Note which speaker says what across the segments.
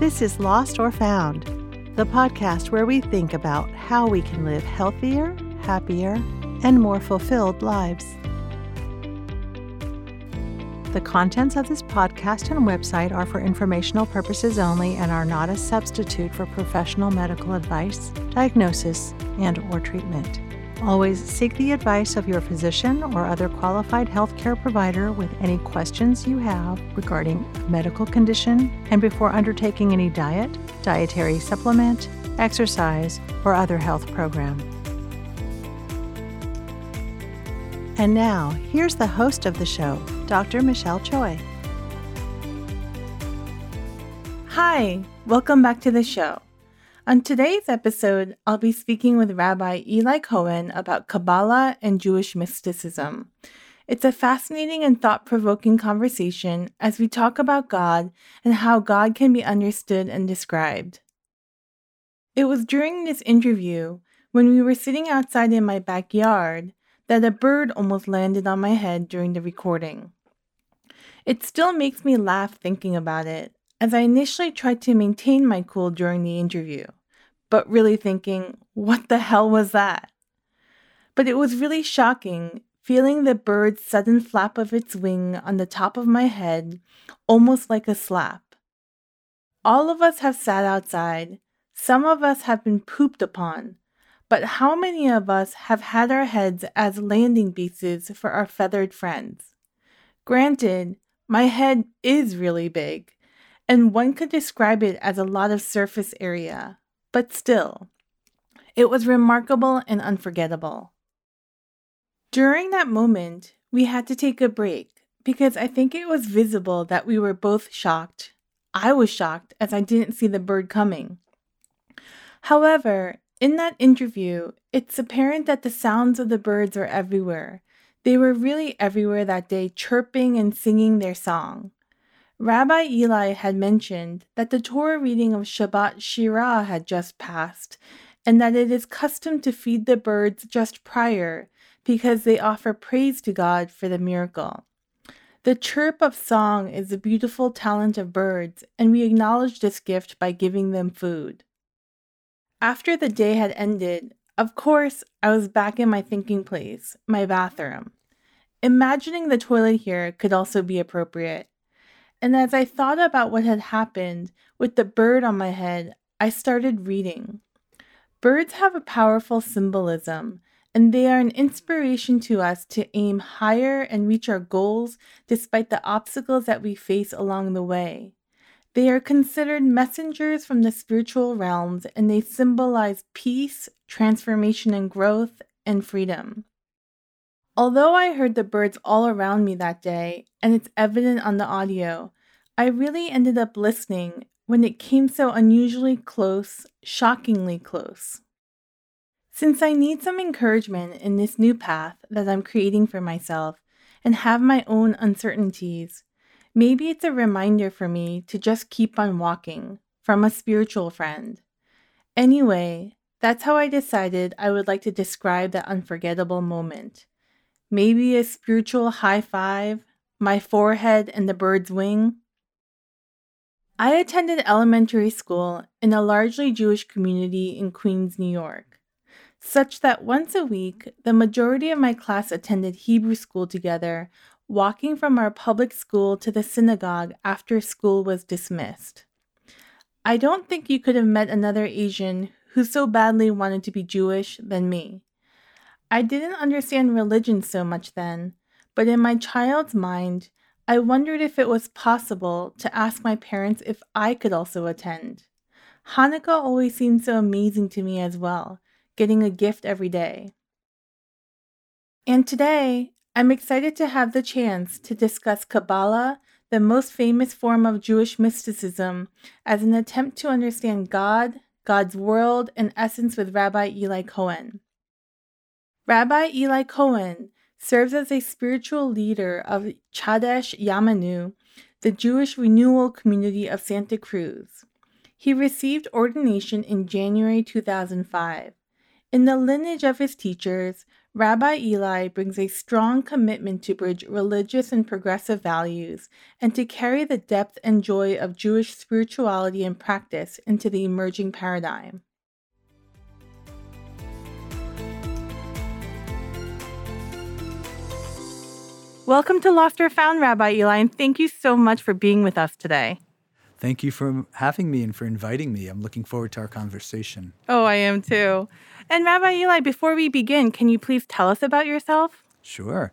Speaker 1: This is Lost or Found, the podcast where we think about how we can live healthier, happier, and more fulfilled lives. The contents of this podcast and website are for informational purposes only and are not a substitute for professional medical advice, diagnosis, and or treatment. Always seek the advice of your physician or other qualified healthcare provider with any questions you have regarding a medical condition and before undertaking any diet, dietary supplement, exercise, or other health program. And now, here's the host of the show, Dr. Michelle Choi.
Speaker 2: Hi, welcome back to the show. On today's episode, I'll be speaking with Rabbi Eli Cohen about Kabbalah and Jewish mysticism. It's a fascinating and thought provoking conversation as we talk about God and how God can be understood and described. It was during this interview, when we were sitting outside in my backyard, that a bird almost landed on my head during the recording. It still makes me laugh thinking about it, as I initially tried to maintain my cool during the interview, but really thinking, what the hell was that? But it was really shocking feeling the bird's sudden flap of its wing on the top of my head, almost like a slap. All of us have sat outside, some of us have been pooped upon, but how many of us have had our heads as landing bases for our feathered friends? Granted, my head is really big, and one could describe it as a lot of surface area, but still, it was remarkable and unforgettable. During that moment, we had to take a break because I think it was visible that we were both shocked. I was shocked as I didn't see the bird coming. However, in that interview, it's apparent that the sounds of the birds are everywhere. They were really everywhere that day, chirping and singing their song. Rabbi Eli had mentioned that the Torah reading of Shabbat Shirah had just passed, and that it is custom to feed the birds just prior because they offer praise to God for the miracle. The chirp of song is a beautiful talent of birds, and we acknowledge this gift by giving them food. After the day had ended, of course, I was back in my thinking place, my bathroom. Imagining the toilet here could also be appropriate. And as I thought about what had happened with the bird on my head, I started reading. Birds have a powerful symbolism, and they are an inspiration to us to aim higher and reach our goals despite the obstacles that we face along the way. They are considered messengers from the spiritual realms and they symbolize peace, transformation and growth, and freedom. Although I heard the birds all around me that day, and it's evident on the audio, I really ended up listening when it came so unusually close, shockingly close. Since I need some encouragement in this new path that I'm creating for myself and have my own uncertainties, maybe it's a reminder for me to just keep on walking from a spiritual friend. Anyway, that's how I decided I would like to describe that unforgettable moment maybe a spiritual high five, my forehead and the bird's wing. I attended elementary school in a largely Jewish community in Queens, New York, such that once a week the majority of my class attended Hebrew school together, walking from our public school to the synagogue after school was dismissed. I don't think you could have met another Asian who so badly wanted to be Jewish than me. I didn't understand religion so much then, but in my child's mind, I wondered if it was possible to ask my parents if I could also attend. Hanukkah always seemed so amazing to me as well, getting a gift every day. And today, I'm excited to have the chance to discuss Kabbalah, the most famous form of Jewish mysticism, as an attempt to understand God, God's world, and essence with Rabbi Eli Cohen. Rabbi Eli Cohen serves as a spiritual leader of Chadeish Yameinu, the Jewish renewal community of Santa Cruz. He received ordination in January 2005. In the lineage of his teachers, Rabbi Eli brings a strong commitment to bridge religious and progressive values and to carry the depth and joy of Jewish spirituality and practice into the emerging paradigm. Welcome to Lost or Found, Rabbi Eli, and thank you so much for being with us today.
Speaker 3: Thank you for having me and for inviting me. I'm looking forward to our conversation.
Speaker 2: Oh, I am too. And Rabbi Eli, before we begin, can you please tell us about yourself?
Speaker 3: Sure.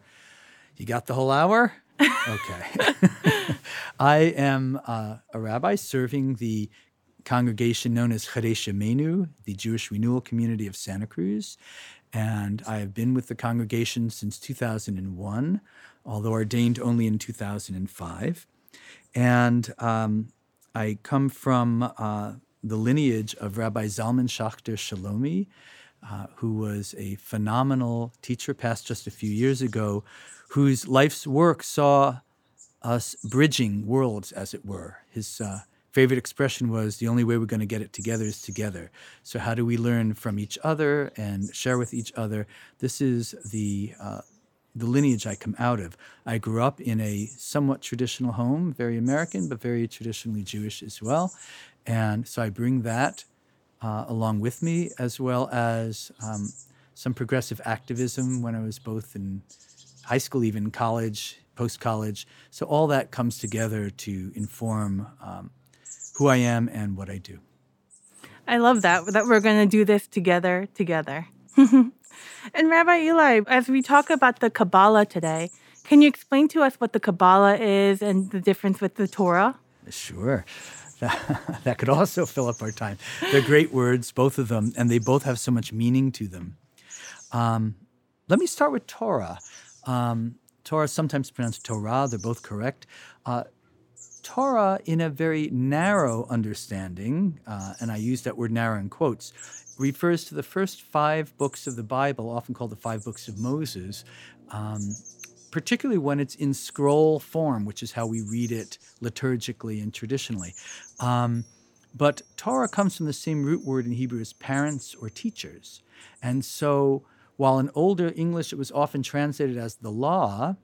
Speaker 3: You got the whole hour? Okay. I am uh, a rabbi serving the congregation known as Chadeish Yameinu, the Jewish Renewal Community of Santa Cruz. And I have been with the congregation since 2001 although ordained only in 2005. And um, I come from uh, the lineage of Rabbi Zalman Schachter Shalomi, uh, who was a phenomenal teacher, passed just a few years ago, whose life's work saw us bridging worlds, as it were. His uh, favorite expression was the only way we're going to get it together is together. So, how do we learn from each other and share with each other? This is the uh, the lineage I come out of. I grew up in a somewhat traditional home, very American, but very traditionally Jewish as well. And so I bring that uh, along with me, as well as um, some progressive activism when I was both in high school, even college, post college. So all that comes together to inform um, who I am and what I do.
Speaker 2: I love that, that we're going to do this together, together. And Rabbi Eli, as we talk about the Kabbalah today, can you explain to us what the Kabbalah is and the difference with the Torah?
Speaker 3: Sure. That, could also fill up our time. They're great words, both of them, and they both have so much meaning to them. Um, let me start with Torah. Um, Torah, sometimes pronounced Torah, they're both correct. Uh, Torah, in a very narrow understanding, uh, and I use that word narrow in quotes, refers to the first five books of the Bible, often called the five books of Moses, um, particularly when it's in scroll form, which is how we read it liturgically and traditionally. Um, but Torah comes from the same root word in Hebrew as parents or teachers. And so while in older English it was often translated as the law,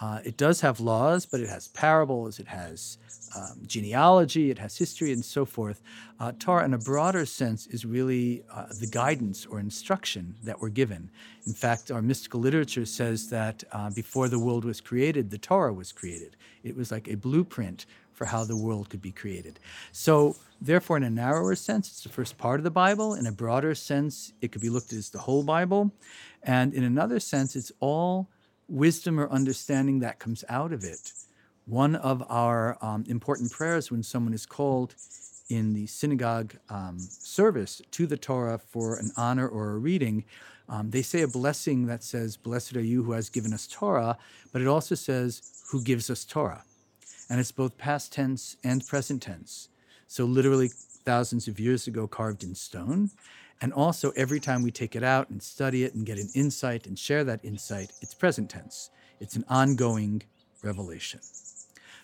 Speaker 3: uh, it does have laws, but it has parables, it has um, genealogy, it has history, and so forth. Uh, Torah, in a broader sense, is really uh, the guidance or instruction that we're given. In fact, our mystical literature says that uh, before the world was created, the Torah was created. It was like a blueprint for how the world could be created. So, therefore, in a narrower sense, it's the first part of the Bible. In a broader sense, it could be looked at as the whole Bible. And in another sense, it's all wisdom or understanding that comes out of it. One of our um, important prayers when someone is called in the synagogue um, service to the Torah for an honor or a reading, um, they say a blessing that says, Blessed are you who has given us Torah, but it also says, Who gives us Torah? And it's both past tense and present tense. So, literally, thousands of years ago, carved in stone. And also, every time we take it out and study it and get an insight and share that insight, it's present tense. It's an ongoing revelation.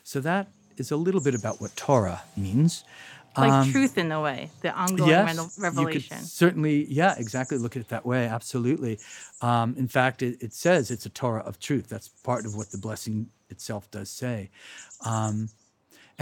Speaker 3: So, that is a little bit about what Torah means.
Speaker 2: Like um, truth in a way, the ongoing
Speaker 3: yes,
Speaker 2: revelation.
Speaker 3: You could certainly, yeah, exactly. Look at it that way. Absolutely. Um, in fact, it, it, says it's a Torah of truth. That's part of what the blessing itself does say. Um,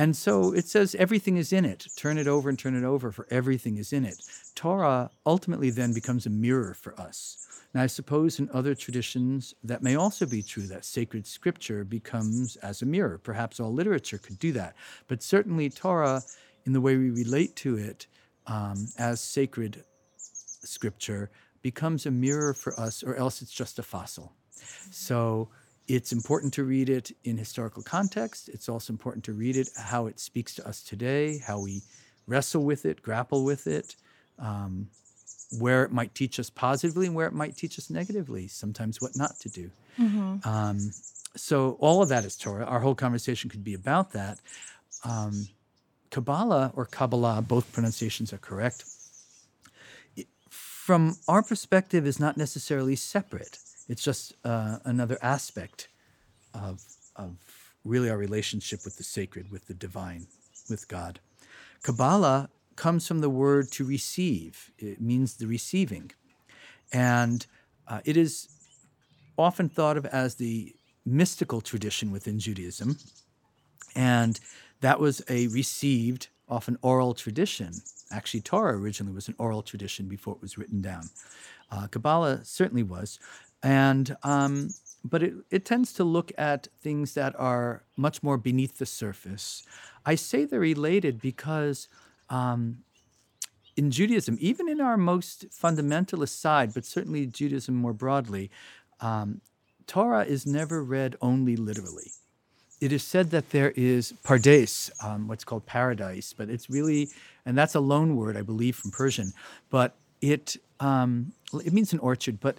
Speaker 3: and so it says everything is in it. Turn it over and turn it over, for everything is in it. Torah ultimately then becomes a mirror for us. Now, I suppose in other traditions that may also be true, that sacred scripture becomes as a mirror. Perhaps all literature could do that. But certainly, Torah, in the way we relate to it um, as sacred scripture, becomes a mirror for us, or else it's just a fossil. So, it's important to read it in historical context. It's also important to read it how it speaks to us today, how we wrestle with it, grapple with it, um, where it might teach us positively and where it might teach us negatively, sometimes what not to do. Mm-hmm. Um, so, all of that is Torah. Our whole conversation could be about that. Um, Kabbalah or Kabbalah, both pronunciations are correct. from our perspective, is not necessarily separate. It's just uh, another aspect of, of really our relationship with the sacred, with the divine, with God. Kabbalah comes from the word to receive, it means the receiving. And uh, it is often thought of as the mystical tradition within Judaism. And that was a received, often oral tradition. Actually, Torah originally was an oral tradition before it was written down. Uh, Kabbalah certainly was. And um, but it, it tends to look at things that are much more beneath the surface. I say they're related because um, in Judaism, even in our most fundamentalist side, but certainly Judaism more broadly, um, Torah is never read only literally. It is said that there is pardes, um, what's called paradise, but it's really, and that's a loan word, I believe, from Persian, but it um, it means an orchard, but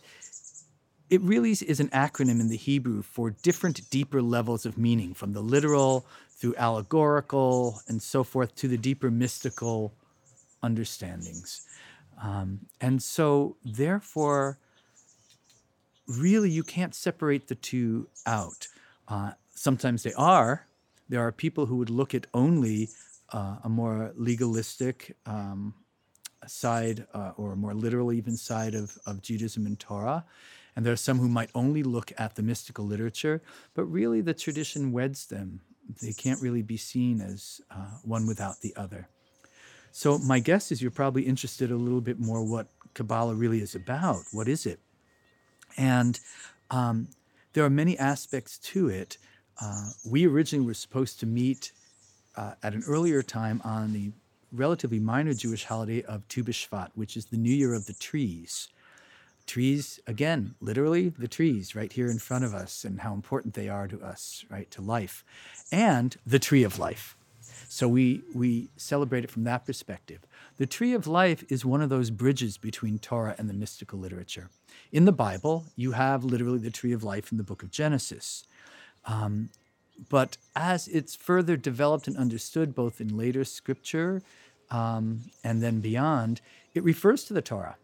Speaker 3: it really is an acronym in the Hebrew for different, deeper levels of meaning, from the literal through allegorical and so forth to the deeper mystical understandings. Um, and so, therefore, really, you can't separate the two out. Uh, sometimes they are. There are people who would look at only uh, a more legalistic um, side uh, or a more literal even side of, of Judaism and Torah. And there are some who might only look at the mystical literature, but really the tradition weds them. They can't really be seen as uh, one without the other. So, my guess is you're probably interested a little bit more what Kabbalah really is about. What is it? And um, there are many aspects to it. Uh, we originally were supposed to meet uh, at an earlier time on the relatively minor Jewish holiday of Tu B'Shvat, which is the New Year of the Trees. Trees, again, literally the trees right here in front of us and how important they are to us, right, to life, and the tree of life. So we, we celebrate it from that perspective. The tree of life is one of those bridges between Torah and the mystical literature. In the Bible, you have literally the tree of life in the book of Genesis. Um, but as it's further developed and understood, both in later scripture um, and then beyond, it refers to the Torah.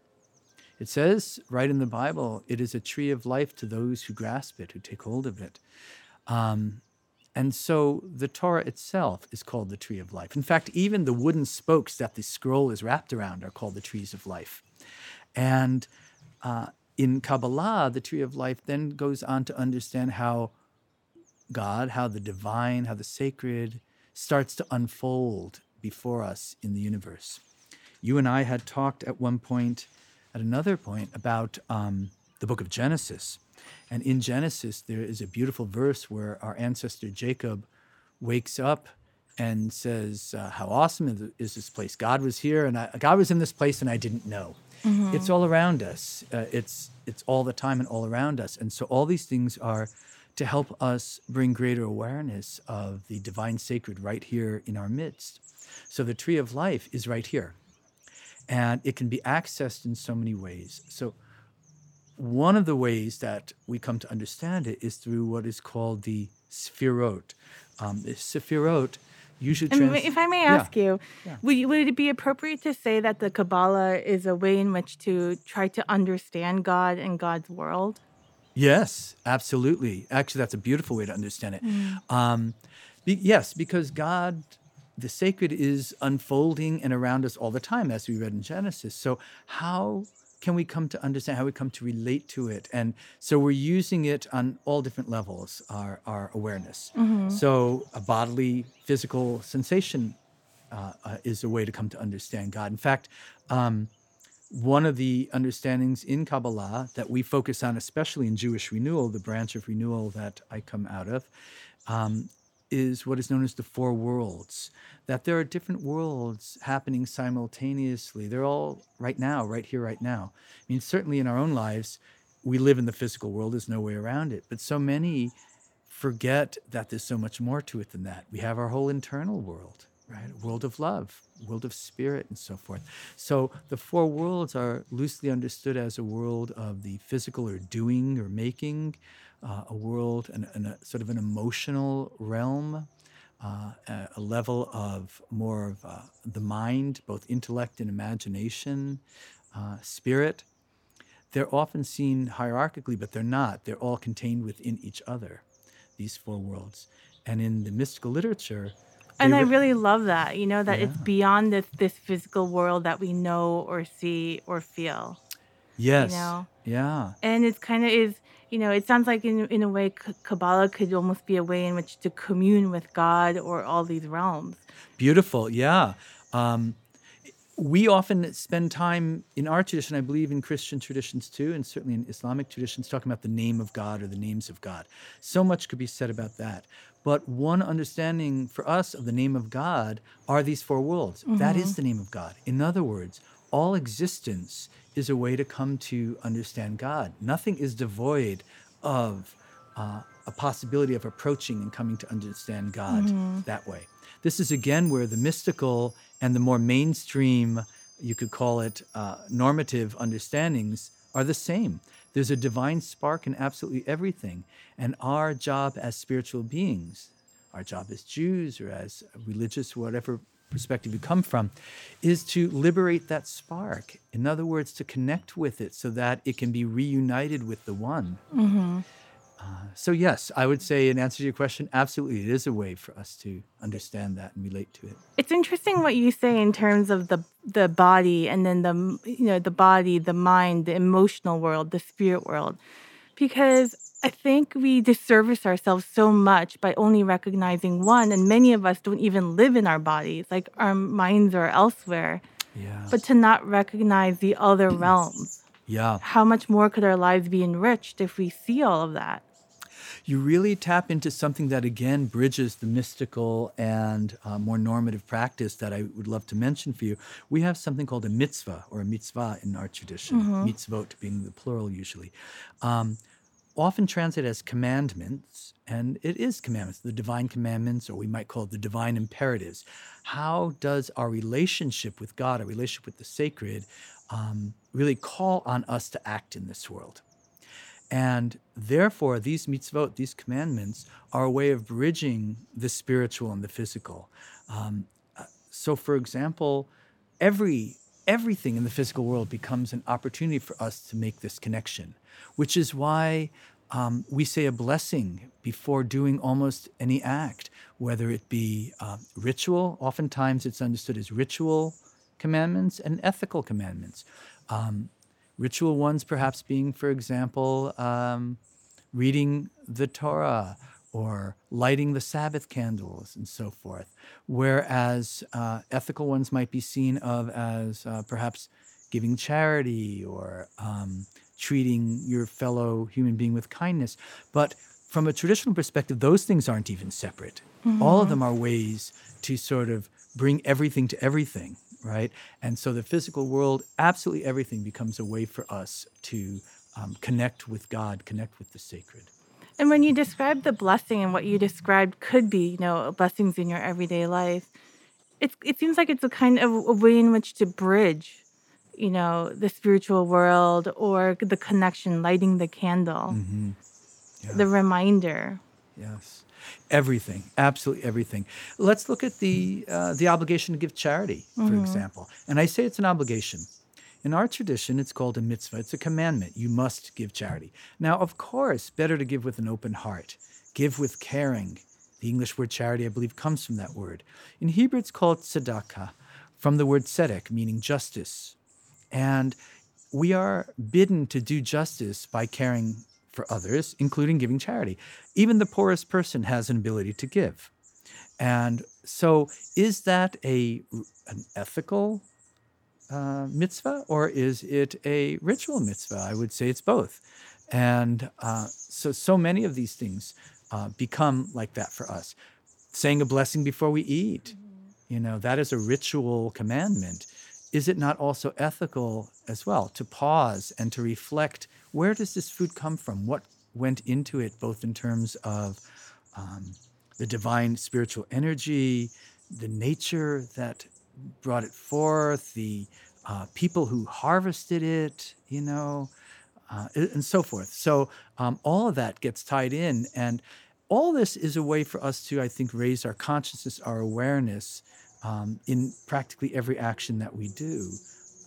Speaker 3: It says right in the Bible, it is a tree of life to those who grasp it, who take hold of it. Um, and so the Torah itself is called the tree of life. In fact, even the wooden spokes that the scroll is wrapped around are called the trees of life. And uh, in Kabbalah, the tree of life then goes on to understand how God, how the divine, how the sacred starts to unfold before us in the universe. You and I had talked at one point, at another point, about um, the book of Genesis. And in Genesis, there is a beautiful verse where our ancestor Jacob wakes up and says, uh, How awesome is this place? God was here, and I, God was in this place, and I didn't know. Mm-hmm. It's all around us. Uh, it's it's all the time and all around us. And so all these things are to help us bring greater awareness of the divine sacred right here in our midst. So the tree of life is right here. And it can be accessed in so many ways. So one of the ways that we come to understand it is through what is called the sphirot. Um, the sphirot usually. Trans-
Speaker 2: if I may ask yeah. you, yeah. Would, would it be appropriate to say that the Kabbalah is a way in which to try to understand God and God's world?
Speaker 3: Yes, absolutely. Actually, that's a beautiful way to understand it. Mm. Um, be, yes, because God, the sacred, is unfolding and around us all the time, as we read in Genesis. So, how can we come to understand how we come to relate to it? And so, we're using it on all different levels, our, our awareness. Mm-hmm. So, a bodily, physical sensation uh, uh, is a way to come to understand God. In fact, um, one of the understandings in Kabbalah that we focus on, especially in Jewish renewal, the branch of renewal that I come out of, um, is what is known as the four worlds. That there are different worlds happening simultaneously. They're all right now, right here, right now. I mean, certainly in our own lives, we live in the physical world, there's no way around it. But so many forget that there's so much more to it than that. We have our whole internal world right? World of love, world of spirit, and so forth. So the four worlds are loosely understood as a world of the physical or doing or making, uh, a world and, and, a sort of an emotional realm. Uh, a, a, level of more of uh, the mind, both intellect and imagination, uh, spirit. They're often seen hierarchically, but they're not. They're all contained within each other, these four worlds. And in the mystical literature,
Speaker 2: and I really love that, you know, that it's beyond this this physical world that we know or see or feel.
Speaker 3: Yes. You know? Yeah.
Speaker 2: And it's kind of is you know, it sounds like in in a way Kabbalah could almost be a way in which to commune with God or all these realms.
Speaker 3: Beautiful, yeah. Um, we often spend time in our tradition, I believe in Christian traditions too, and certainly in Islamic traditions, talking about the name of God or the names of God. So much could be said about that. But one understanding for us of the name of God are these four worlds. Mm-hmm. That is the name of God. In other words, all existence is a way to come to understand God. Nothing is devoid of uh, a possibility of approaching and coming to understand God mm-hmm. that way. This is again where the mystical and the more mainstream, you could call it uh, normative understandings, are the same. There's a divine spark in absolutely everything. And our job as spiritual beings, our job as Jews or as religious, whatever perspective you come from, is to liberate that spark. In other words, to connect with it so that it can be reunited with the one. Mm-hmm. Uh, so, yes, I would say, in answer to your question, absolutely, it is a way for us to understand that and relate to it.
Speaker 2: It's interesting what you say in terms of the the body, and then the you know the body, the mind, the emotional world, the spirit world, because I think we disservice ourselves so much by only recognizing one, and many of us don't even live in our bodies, like our minds are elsewhere.
Speaker 3: Yeah.
Speaker 2: But to not recognize the other realms.
Speaker 3: Yeah.
Speaker 2: How much more could our lives be enriched if we see all of that?
Speaker 3: you really tap into something that again bridges the mystical and uh, more normative practice that I would love to mention for you. We have something called a mitzvah or a mitzvah in our tradition, mm-hmm. mitzvot being the plural usually. Um, often translated as commandments, and it is commandments, the divine commandments, or we might call it the divine imperatives. How does our relationship with God, our relationship with the sacred, um, really call on us to act in this world? And therefore, these mitzvot, these commandments, are a way of bridging the spiritual and the physical. Um, uh, so, for example, every everything in the physical world becomes an opportunity for us to make this connection, which is why um, we say a blessing before doing almost any act, whether it be uh, ritual. Oftentimes, it's understood as ritual commandments and ethical commandments. Um, Ritual ones, perhaps being, for example, um, reading the Torah or lighting the Sabbath candles and so forth. Whereas uh, ethical ones might be seen of as uh, perhaps giving charity or um, treating your fellow human being with kindness. But from a traditional perspective, those things aren't even separate. Mm-hmm. All of mm-hmm. them are ways to sort of bring everything to everything right? And so the physical world, absolutely everything becomes a way for us to um, connect with God, connect with the sacred.
Speaker 2: And when you describe the blessing and what you described could be, you know, blessings in your everyday life, it, it seems like it's a kind of a way in which to bridge, you know, the spiritual world or the connection, lighting the candle, mm-hmm. yeah. the reminder.
Speaker 3: Yes. Everything, absolutely everything. Let's look at the uh, the obligation to give charity, for mm-hmm. example. And I say it's an obligation. In our tradition, it's called a mitzvah. It's a commandment. You must give charity. Now, of course, better to give with an open heart. Give with caring. The English word charity, I believe, comes from that word. In Hebrew, it's called tzedakah, from the word tzedek, meaning justice. And we are bidden to do justice by caring for others, including giving charity. Even the poorest person has an ability to give. And so, is that a, an ethical uh, mitzvah or is it a ritual mitzvah? I would say it's both. And uh, so, so many of these things uh, become like that for us. Saying a blessing before we eat, mm-hmm. you know, that is a ritual commandment. Is it not also ethical as well to pause and to reflect where does this food come from? What went into it, both in terms of um, the divine spiritual energy, the nature that brought it forth, the uh, people who harvested it, you know, uh, and so forth. So um, all of that gets tied in. And all this is a way for us to, I think, raise our consciousness, our awareness um, in practically every action that we do.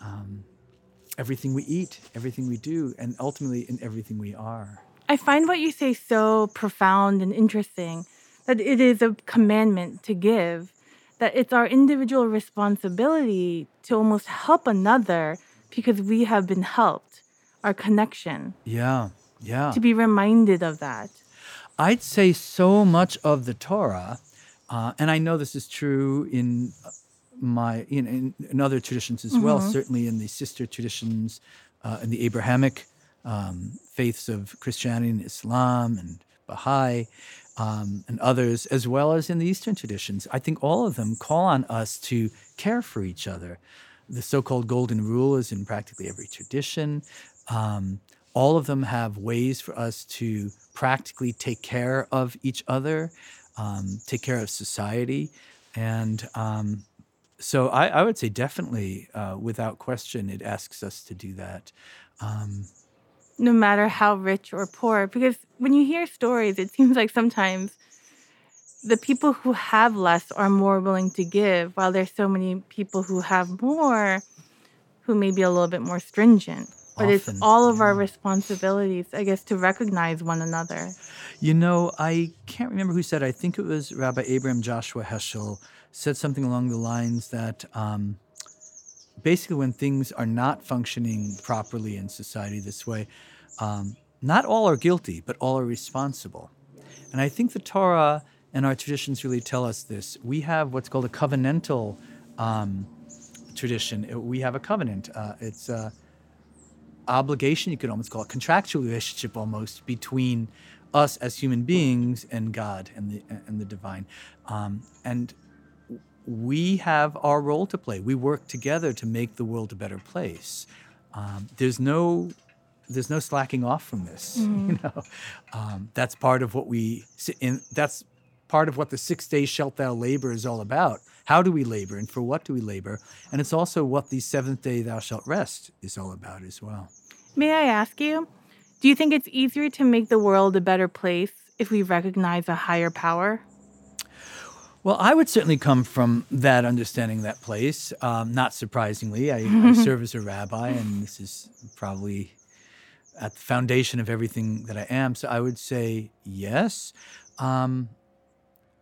Speaker 3: Um, everything we eat, everything we do, and ultimately in everything we are.
Speaker 2: I find what you say so profound and interesting that it is a commandment to give, that it's our individual responsibility to almost help another because we have been helped, our connection.
Speaker 3: Yeah, Yeah.
Speaker 2: to be reminded of that?
Speaker 3: I'd say so much of the Torah, uh, and I know this is true in uh, my in, in, in other traditions as well. Certainly in the sister traditions, uh, in the Abrahamic um, faiths of Christianity and Islam and Baha'i. Um, and others, as well as in the Eastern traditions, I think all of them call on us to care for each other. The so called golden rule is in practically every tradition. Um, all of them have ways for us to practically take care of each other, um, take care of society. And um, so I, I would say definitely, uh, without question, it asks us to do that. Um,
Speaker 2: no matter how rich or poor. Because when you hear stories, it seems like sometimes the people who have less are more willing to give, while there's so many people who have more who may be a little bit more stringent. But
Speaker 3: Often,
Speaker 2: it's all of our responsibilities, I guess, to recognize one another.
Speaker 3: You know, I can't remember who said. I think it was Rabbi Abraham Joshua Heschel said something along the lines that um, basically, when things are not functioning properly in society this way, um, not all are guilty, but all are responsible. And I think the Torah and our traditions really tell us this. We have what's called a covenantal um, tradition. Uh, We have a covenant. Uh, it's a obligation, you could almost call it contractual relationship almost between us as human beings and God and the and the divine. Um, and we have our role to play. We work together to make the world a better place. Um, there's no there's no slacking off from this. You know, um, that's part of what we in, that's part of what the six days shalt thou labor is all about. How do we labor and for what do we labor? And it's also what the seventh day thou shalt rest is all about as well.
Speaker 2: May I ask you, do you think it's easier to make the world a better place if we recognize a higher power?
Speaker 3: Well, I would certainly come from that understanding, that place. Um, not surprisingly, I, I serve as a rabbi, and this is probably at the foundation of everything that I am. So I would say yes. Um,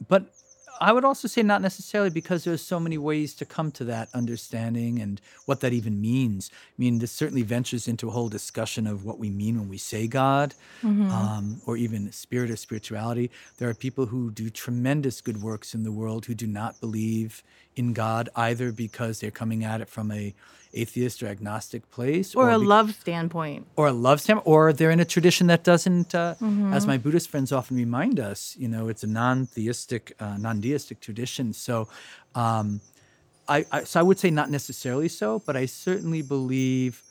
Speaker 3: but I would also say not necessarily because there's so many ways to come to that understanding and what that even means. I mean, this certainly ventures into a whole discussion of what we mean when we say God, um, or even spirit or spirituality. There are people who do tremendous good works in the world who do not believe in God either because they're coming at it from a atheist or agnostic place,
Speaker 2: Or a
Speaker 3: be-
Speaker 2: love standpoint?
Speaker 3: or a love stamp, or they're in a tradition that doesn't, uh, as my Buddhist friends often remind us, you know, it's a non-theistic, uh, non-deistic tradition. So, um, I, I, so I would say not necessarily so, but I certainly believe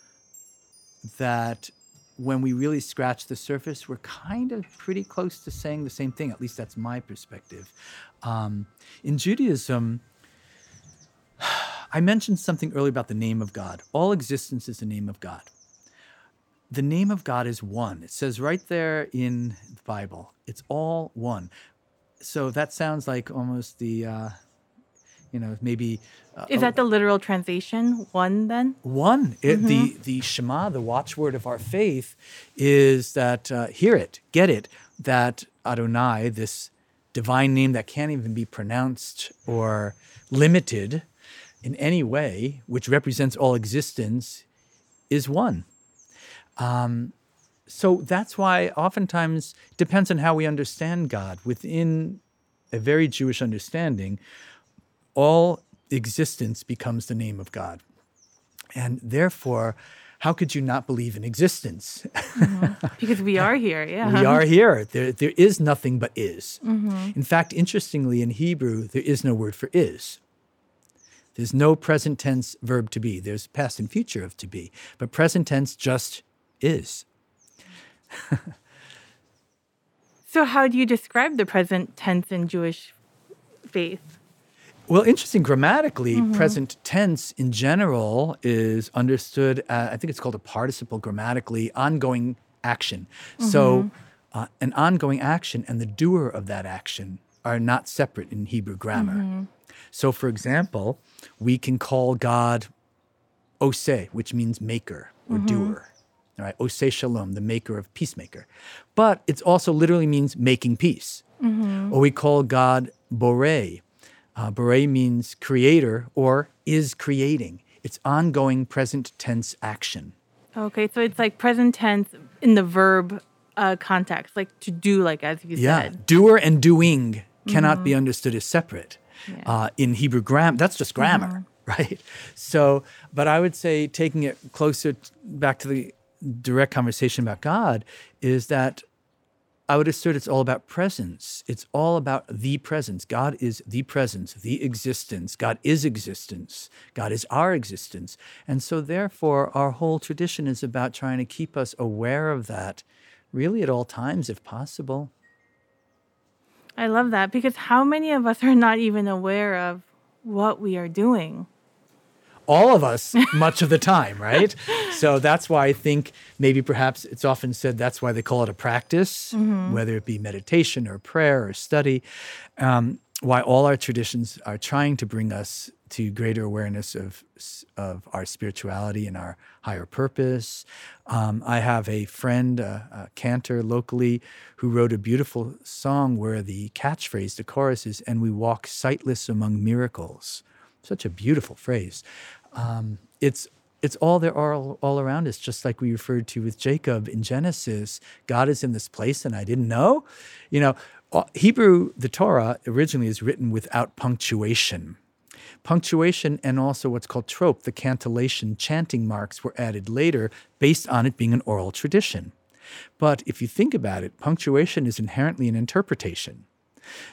Speaker 3: that when we really scratch the surface, we're kind of pretty close to saying the same thing. At least that's my perspective. Um, in Judaism, I mentioned something earlier about the name of God. All existence is the name of God. The name of God is one. It says right there in the Bible, it's all one. So that sounds like almost the, uh, you know, maybe uh,
Speaker 2: Is that the literal translation? One then?
Speaker 3: one. It, The the Shema, the watchword of our faith, is that uh, hear it, get it. That Adonai, this divine name that can't even be pronounced or limited in any way, which represents all existence, is one. Um, so that's why oftentimes depends on how we understand God. Within a very Jewish understanding, all existence becomes the name of God. And therefore, how could you not believe in existence?
Speaker 2: Because we are here, yeah.
Speaker 3: we are here. There, there is nothing but is. In fact, interestingly, in Hebrew, there is no word for is. There's no present tense verb to be. There's past and future of to be, but present tense just is.
Speaker 2: So, how do you describe the present tense in Jewish faith?
Speaker 3: Well, interesting. Grammatically, present tense in general is understood. Uh, I think it's called a participle grammatically, ongoing action. So, uh, an ongoing action and the doer of that action are not separate in Hebrew grammar. So, for example, we can call God Ose, which means maker or doer. All right, Ose Shalom, the maker of peacemaker. But it also literally means making peace. Or we call God Borei. Uh, Borei means creator or is creating. It's ongoing present tense action.
Speaker 2: Okay, so it's like present tense in the verb uh, context, like to do, like as you
Speaker 3: yeah.
Speaker 2: said.
Speaker 3: Yeah, doer and doing cannot be understood as separate. Uh, in Hebrew grammar, that's just grammar, right? So, but I would say taking it closer t- back to the direct conversation about God is that I would assert it's all about presence. It's all about the presence. God is the presence, the existence. God is existence. God is our existence. And so, therefore, our whole tradition is about trying to keep us aware of that really at all times, if possible.
Speaker 2: I love that because how many of us are not even aware of what we are doing?
Speaker 3: all of us much of the time, right? So that's why I think maybe perhaps it's often said that's why they call it a practice, whether it be meditation or prayer or study. Um, why all our traditions are trying to bring us to greater awareness of of our spirituality and our higher purpose. Um, I have a friend, a, a cantor locally, who wrote a beautiful song where the catchphrase, the chorus is, "And we walk sightless among miracles." Such a beautiful phrase. Um, it's it's all there all, all around us, just like we referred to with Jacob in Genesis. God is in this place, and I didn't know. You know, uh, Hebrew, the Torah originally is written without punctuation. Punctuation and also what's called trope, the cantillation, chanting marks were added later based on it being an oral tradition. But if you think about it, punctuation is inherently an interpretation.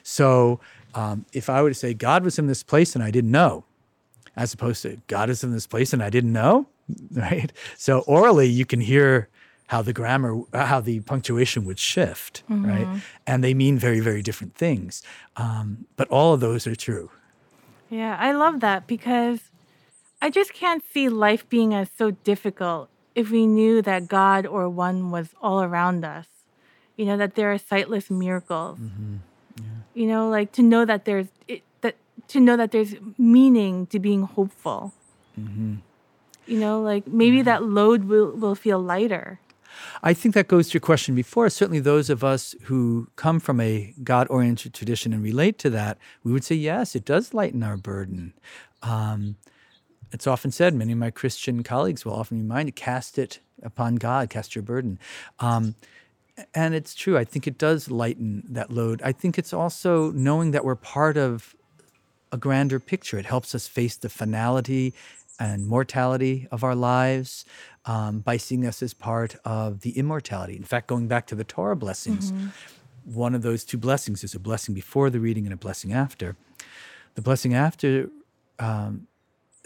Speaker 3: So um, if I were to say, God was in this place and I didn't know, as opposed to God is in this place and I didn't know, right? So orally, you can hear how the grammar, how the punctuation would shift, right? Mm-hmm. And they mean very, very different things. Um, but all of those are true.
Speaker 2: Yeah, I love that because I just can't see life being as so difficult if we knew that God or one was all around us. You know, that there are sightless miracles. Mm-hmm. You know, like to know that there's it, that to know that there's meaning to being hopeful. Mm-hmm. You know, like maybe that load will, will feel lighter.
Speaker 3: I think that goes to your question before. Certainly, those of us who come from a God oriented tradition and relate to that, we would say, yes, it does lighten our burden. Um, it's often said, many of my Christian colleagues will often remind you, cast it upon God, cast your burden. Um, and it's true. I think it does lighten that load. I think it's also knowing that we're part of a grander picture. It helps us face the finality and mortality of our lives um, by seeing us as part of the immortality. In fact, going back to the Torah blessings, one of those two blessings is a blessing before the reading and a blessing after. The blessing after um,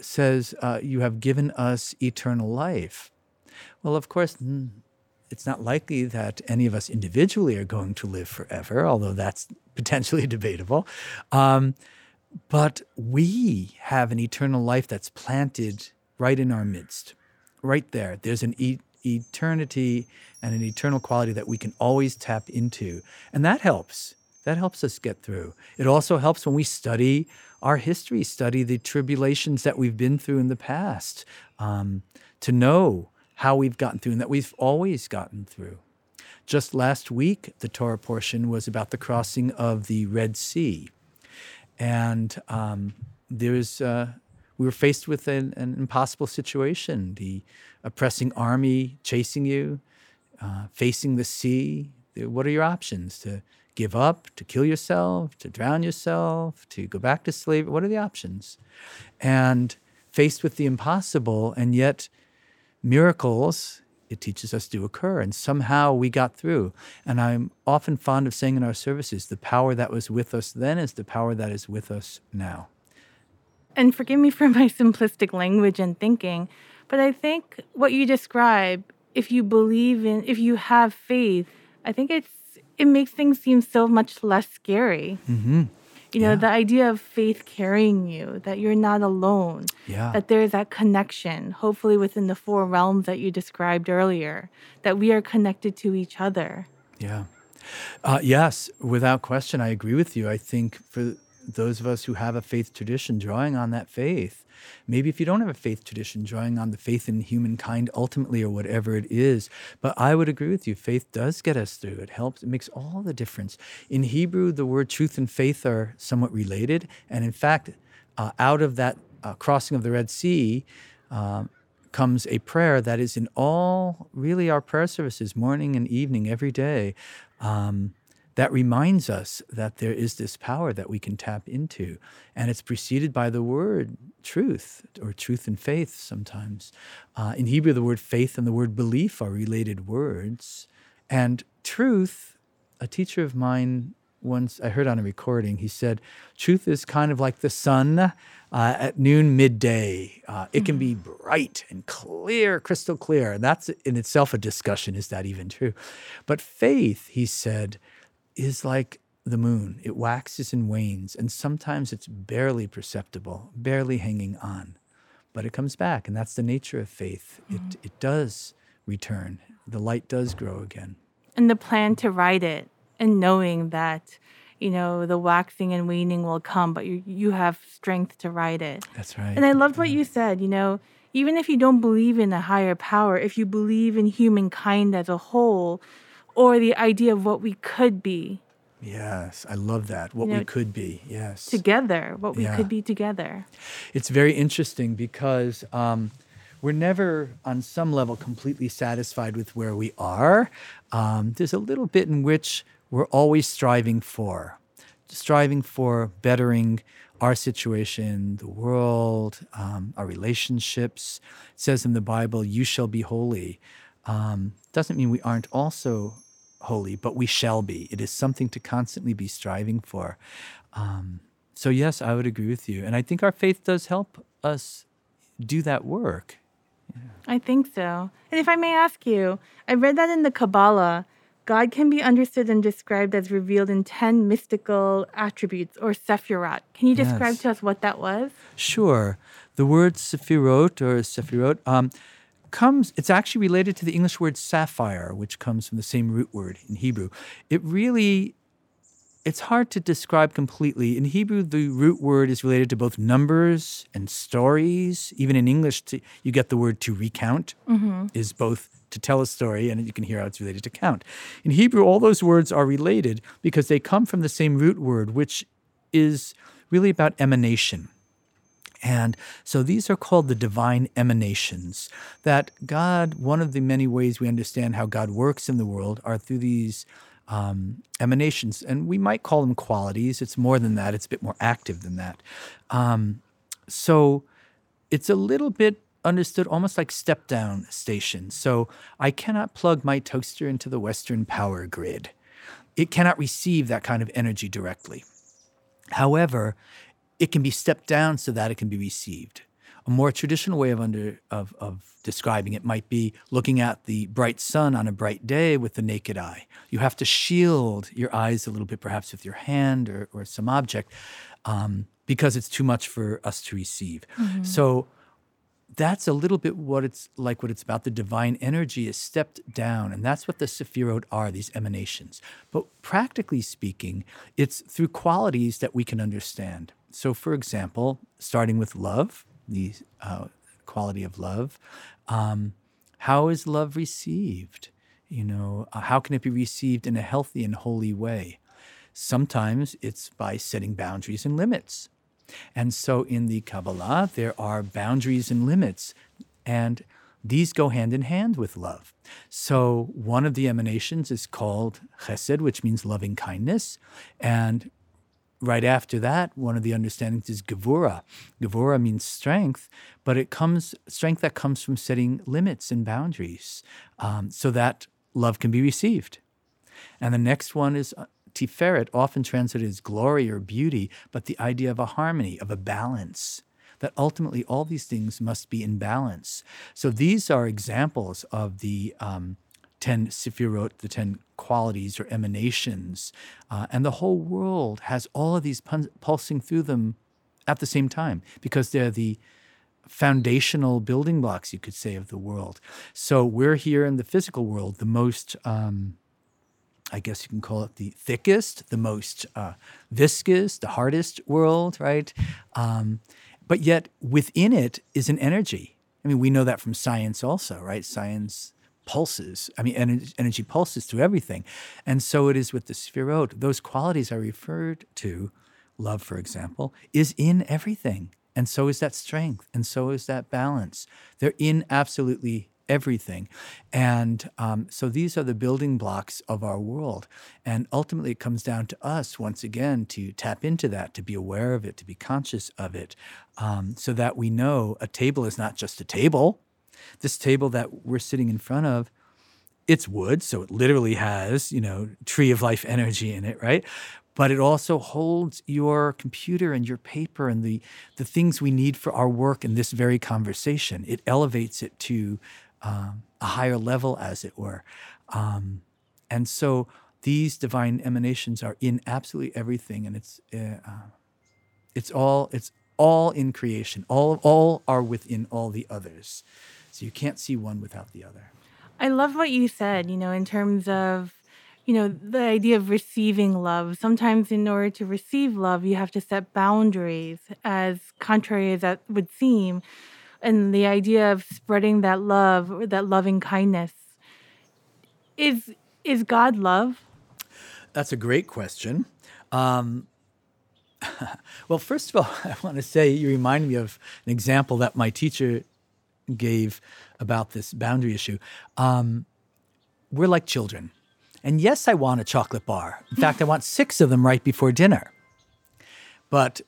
Speaker 3: says, uh, You have given us eternal life. Well, of course, it's not likely that any of us individually are going to live forever, although that's potentially debatable. Um, but we have an eternal life that's planted right in our midst, right there. There's an e- eternity and an eternal quality that we can always tap into. And that helps. That helps us get through. It also helps when we study our history, study the tribulations that we've been through in the past, um, to know how we've gotten through and that we've always gotten through. Just last week, the Torah portion was about the crossing of the Red Sea and um, there's uh, we were faced with an, an, impossible situation: the oppressing army chasing you, uh, facing the sea. What are your options? To give up, to kill yourself, to drown yourself, to go back to slavery? What are the options? And faced with the impossible, and yet miracles it teaches us to occur. And somehow we got through. And I'm often fond of saying in our services, the power that was with us then is the power that is with us now.
Speaker 2: And forgive me for my simplistic language and thinking, but I think what you describe, if you believe in, if you have faith, I think it's it makes things seem so much less scary.
Speaker 3: Mm-hmm.
Speaker 2: You know,
Speaker 3: Yeah.
Speaker 2: the idea of faith carrying you, that you're not alone,
Speaker 3: Yeah.
Speaker 2: that there's that connection, hopefully within the four realms that you described earlier, that we are connected to each other.
Speaker 3: Yeah. Uh, yes, without question, I agree with you. I think for those of us who have a faith tradition, drawing on that faith, maybe if you don't have a faith tradition, drawing on the faith in humankind ultimately or whatever it is. But I would agree with you. Faith does get us through. It helps. It makes all the difference. In Hebrew, the word truth and faith are somewhat related. And in fact, uh, out of that uh, crossing of the Red Sea, um, comes a prayer that is in all really our prayer services, morning and evening, every day. Um, that reminds us that there is this power that we can tap into. And it's preceded by the word truth or truth and faith sometimes. Uh, in Hebrew, the word faith and the word belief are related words. And truth, a teacher of mine once I heard on a recording, he said, truth is kind of like the sun uh, at noon, midday. Uh, it can be bright and clear, crystal clear. And that's in itself a discussion. Is that even true? But faith, he said, is like the moon. It waxes and wanes, and sometimes it's barely perceptible, barely hanging on, but it comes back, and that's the nature of faith. Mm-hmm. It it does return. The light does grow again.
Speaker 2: And the plan to ride it, and knowing that, you know, the waxing and waning will come, but you you have strength to ride it.
Speaker 3: That's right.
Speaker 2: And I loved what you said. You know, even if you don't believe in a higher power, if you believe in humankind as a whole or the idea of what we could be.
Speaker 3: Yes, I love that. What you know, we could be. Yes.
Speaker 2: Together, what we yeah. could be together.
Speaker 3: It's very interesting because um, we're never, on some level, completely satisfied with where we are. Um, there's a little bit in which we're always striving for, striving for bettering our situation, the world, um, our relationships. It says in the Bible, You shall be holy. Um, doesn't mean we aren't also holy, but we shall be. It is something to constantly be striving for. Um, so, yes, I would agree with you. And I think our faith does help us do that work.
Speaker 2: Yeah. I think so. And if I may ask you, I read that in the Kabbalah, God can be understood and described as revealed in 10 mystical attributes or sephirot. Can you describe yes. to us what that was?
Speaker 3: Sure. The word sephirot or sephirot, um, comes, it's actually related to the English word sapphire, which comes from the same root word in Hebrew. It really, it's hard to describe completely. In Hebrew, the root word is related to both numbers and stories. Even in English, to, you get the word to recount, mm-hmm. is both to tell a story, and you can hear how it's related to count. In Hebrew, all those words are related because they come from the same root word, which is really about emanation. And so these are called the divine emanations. That God, one of the many ways we understand how God works in the world are through these um, emanations. And we might call them qualities. It's more than that, it's a bit more active than that. Um, so it's a little bit understood almost like step down stations. So I cannot plug my toaster into the Western power grid, it cannot receive that kind of energy directly. However, it can be stepped down so that it can be received. A more traditional way of, under, of, of describing it might be looking at the bright sun on a bright day with the naked eye. You have to shield your eyes a little bit, perhaps with your hand or, or some object, um, because it's too much for us to receive. Mm-hmm. So that's a little bit what it's like what it's about the divine energy is stepped down and that's what the sephirot are these emanations but practically speaking it's through qualities that we can understand so, for example, starting with love, the uh, quality of love, um, how is love received? You know, uh, how can it be received in a healthy and holy way? Sometimes it's by setting boundaries and limits. And so in the Kabbalah, there are boundaries and limits, and these go hand in hand with love. So one of the emanations is called chesed, which means loving kindness, and right after that, one of the understandings is gevura. Gevura means strength, but it comes strength that comes from setting limits and boundaries, um, so that love can be received. And the next one is uh, tiferet, often translated as glory or beauty, but the idea of a harmony, of a balance. That ultimately all these things must be in balance. So these are examples of the um, 10 Sefirot, the 10 qualities or emanations. Uh, and the whole world has all of these pun- pulsing through them at the same time because they're the foundational building blocks, you could say, of the world. So we're here in the physical world, the most, um, I guess you can call it the thickest, the most uh, viscous, the hardest world, right? Um, but yet within it is an energy. I mean, we know that from science also, right? Science pulses. I mean, energy, energy pulses through everything. And so it is with the Sefirot. Those qualities I referred to, love, for example, is in everything. And so is that strength. And so is that balance. They're in absolutely everything. And um, so these are the building blocks of our world. And ultimately, it comes down to us, once again, to tap into that, to be aware of it, to be conscious of it, um, so that we know a table is not just a table. This table that we're sitting in front of, it's wood, so it literally has, you know, tree of life energy in it, right? But it also holds your computer and your paper and the the things we need for our work in this very conversation. It elevates it to um, a higher level, as it were. Um, and so these divine emanations are in absolutely everything, and it's uh, uh, it's all it's all in creation. All all are within all the others. So you can't see one without the other.
Speaker 2: I love what you said. You know, in terms of you know the idea of receiving love. Sometimes, in order to receive love, you have to set boundaries, as contrary as that would seem and the idea of spreading that love, that loving kindness. Is is God love?
Speaker 3: That's a great question. Um, well, first of all, I want to say you remind me of an example that my teacher gave about this boundary issue. Um, we're like children. And yes, I want a chocolate bar. In fact, I want six of them right before dinner. But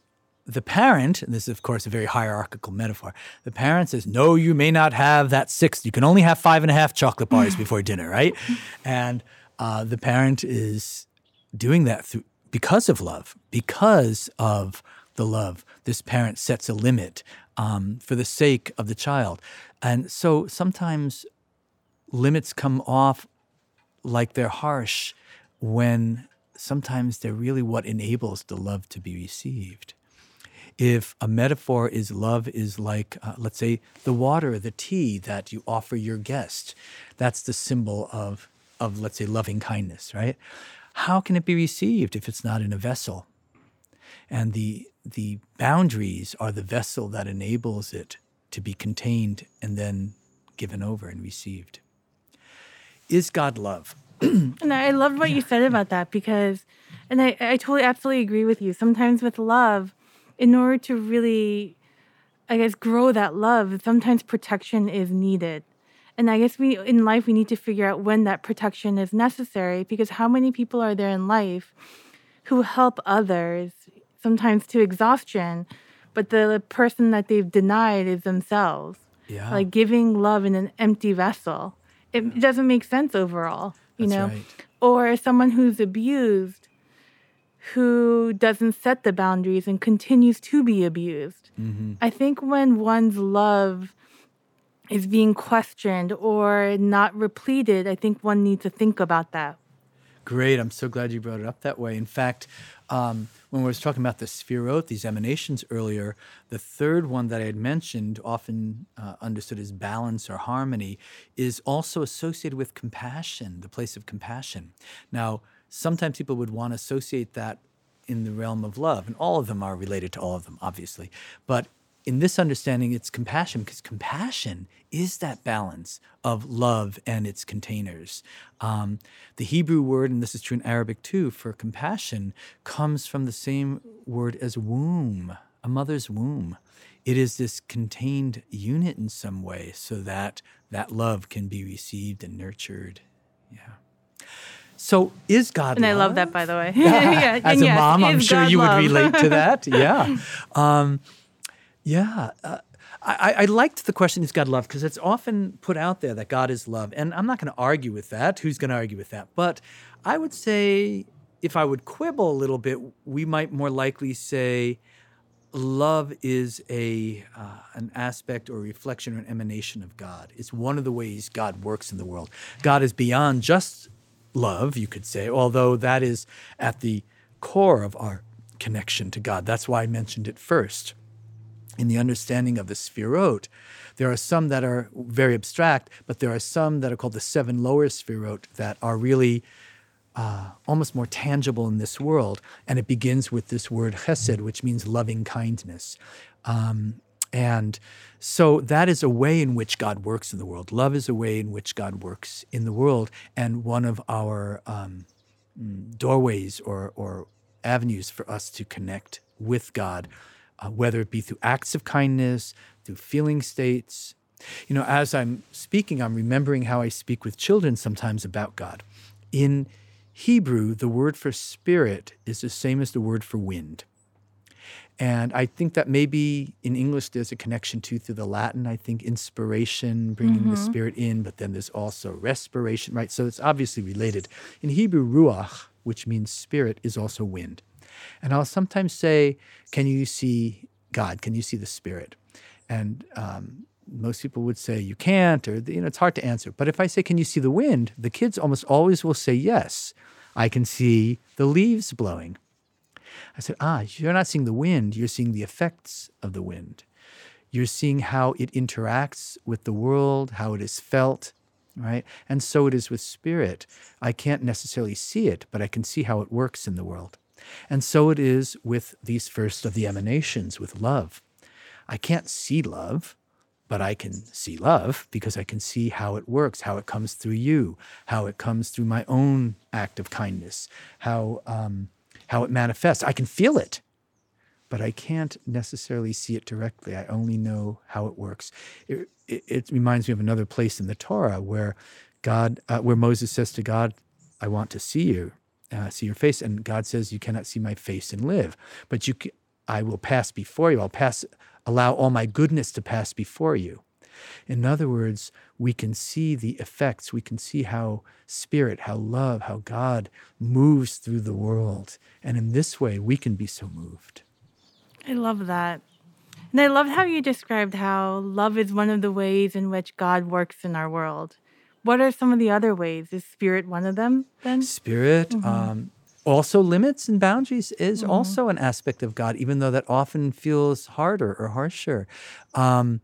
Speaker 3: the parent, and this is, of course, a very hierarchical metaphor, the parent says, No, you may not have that sixth. You can only have five and a half chocolate bars before dinner, right? And uh, the parent is doing that through, because of love, because of the love. This parent sets a limit um, for the sake of the child. And so sometimes limits come off like they're harsh when sometimes they're really what enables the love to be received if a metaphor is love is like, uh, let's say, the water, the tea that you offer your guest, that's the symbol of, of, let's say, loving kindness, right? How can it be received if it's not in a vessel? And the, the boundaries are the vessel that enables it to be contained and then given over and received. Is God love?
Speaker 2: and I loved what you said about that because, and I, I totally absolutely agree with you. Sometimes with love, in order to really, I guess, grow that love, sometimes protection is needed. And I guess we in life we need to figure out when that protection is necessary because how many people are there in life who help others sometimes to exhaustion, but the person that they've denied is themselves.
Speaker 3: Yeah.
Speaker 2: Like giving love in an empty vessel. It doesn't make sense overall, you
Speaker 3: That's
Speaker 2: know.
Speaker 3: Right.
Speaker 2: Or someone who's abused who doesn't set the boundaries and continues to be abused.
Speaker 3: Mm-hmm.
Speaker 2: I think when one's love is being questioned or not repleted, I think one needs to think about that.
Speaker 3: Great. I'm so glad you brought it up that way. In fact, um, when we was talking about the sefirot, these emanations earlier, the third one that I had mentioned, often uh, understood as balance or harmony, is also associated with compassion, the place of compassion. Now, sometimes people would want to associate that in the realm of love, and all of them are related to all of them, obviously. But in this understanding, it's compassion because compassion is that balance of love and its containers. Um, the Hebrew word, and this is true in Arabic too, for compassion comes from the same word as womb, a mother's womb. It is this contained unit in some way so that that love can be received and nurtured. Yeah. So is God
Speaker 2: And
Speaker 3: love?
Speaker 2: I love that, by the way. yeah,
Speaker 3: As
Speaker 2: and
Speaker 3: a
Speaker 2: yes,
Speaker 3: mom, I'm sure
Speaker 2: God
Speaker 3: you
Speaker 2: love?
Speaker 3: would relate to that. Yeah. Um, yeah. Uh, I, I liked the question, is God love? Because it's often put out there that God is love. And I'm not going to argue with that. Who's going to argue with that? But I would say, if I would quibble a little bit, we might more likely say love is a uh, an aspect or reflection or an emanation of God. It's one of the ways God works in the world. God is beyond just love, you could say, although that is at the core of our connection to God. That's why I mentioned it first. In the understanding of the Sfirot, there are some that are very abstract, but there are some that are called the seven lower Sfirot that are really uh, almost more tangible in this world. And it begins with this word chesed, which means loving kindness. Um, and so that is a way in which God works in the world. Love is a way in which God works in the world. And one of our um, doorways or, or avenues for us to connect with God uh, whether it be through acts of kindness, through feeling states. You know, as I'm speaking, I'm remembering how I speak with children sometimes about God. In Hebrew, the word for spirit is the same as the word for wind. And I think that maybe in English there's a connection too through the Latin. I think inspiration, bringing mm-hmm. the spirit in, but then there's also respiration, right? So it's obviously related. In Hebrew, ruach, which means spirit, is also wind. And I'll sometimes say, Can you see God? Can you see the spirit? And um, most people would say you can't, or you know, it's hard to answer. But if I say, Can you see the wind? the kids almost always will say yes. I can see the leaves blowing. I said, Ah, you're not seeing the wind, you're seeing the effects of the wind. You're seeing how it interacts with the world, how it is felt, right? And so it is with spirit. I can't necessarily see it, but I can see how it works in the world. And so it is with these first of the emanations, with love. I can't see love, but I can see love because I can see how it works, how it comes through you, how it comes through my own act of kindness, how um, how it manifests. I can feel it, but I can't necessarily see it directly. I only know how it works. It, it, it reminds me of another place in the Torah where God, uh, where Moses says to God, "I want to see you, uh, see your face," and God says, "You cannot see my face and live, but you, I will pass before you. I'll pass, allow all my goodness to pass before you." In other words, we can see the effects, we can see how spirit, how love, how God moves through the world. And in this way, we can be so moved.
Speaker 2: I love that. And I love how you described how love is one of the ways in which God works in our world. What are some of the other ways? Is spirit one of them then?
Speaker 3: Spirit, mm-hmm. um, also limits and boundaries is mm-hmm. also an aspect of God, even though that often feels harder or harsher. Um,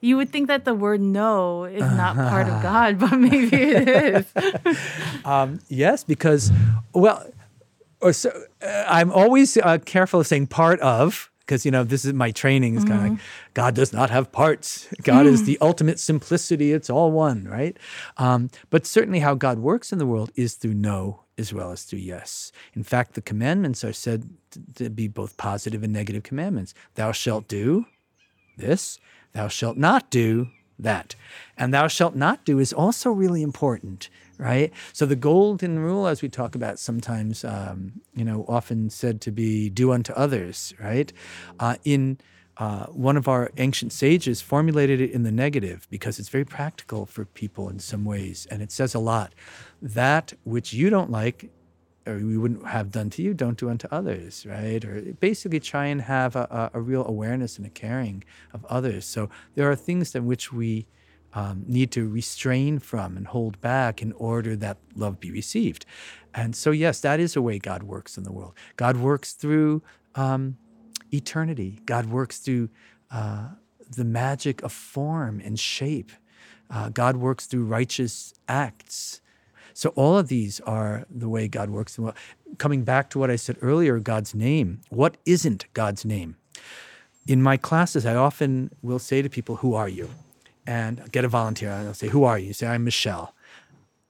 Speaker 2: you would think that the word no is not part of God, but maybe it is.
Speaker 3: um, yes, because, well, or so, uh, I'm always uh, careful of saying part of, because, you know, this is my training is mm-hmm. kind of like, God does not have parts. God mm. is the ultimate simplicity. It's all one, right? Um, but certainly how God works in the world is through no as well as through yes. In fact, the commandments are said to be both positive and negative commandments. Thou shalt do this Thou shalt not do that. And thou shalt not do is also really important, right? So the golden rule, as we talk about sometimes, um, you know, often said to be do unto others, right? Uh, in uh, one of our ancient sages formulated it in the negative because it's very practical for people in some ways, and it says a lot. That which you don't like, or we wouldn't have done to you, don't do unto others, right? Or basically try and have a, a, a real awareness and a caring of others. So there are things in which we um, need to restrain from and hold back in order that love be received. And so, yes, that is a way God works in the world. God works through um, eternity, God works through uh, the magic of form and shape. Uh, God works through righteous acts. So all of these are the way God works. In the world. Coming back to what I said earlier, God's name. What isn't God's name? In my classes, I often will say to people, "Who are you?" And get a volunteer, and I'll say, "Who are you?" you say, "I'm Michelle."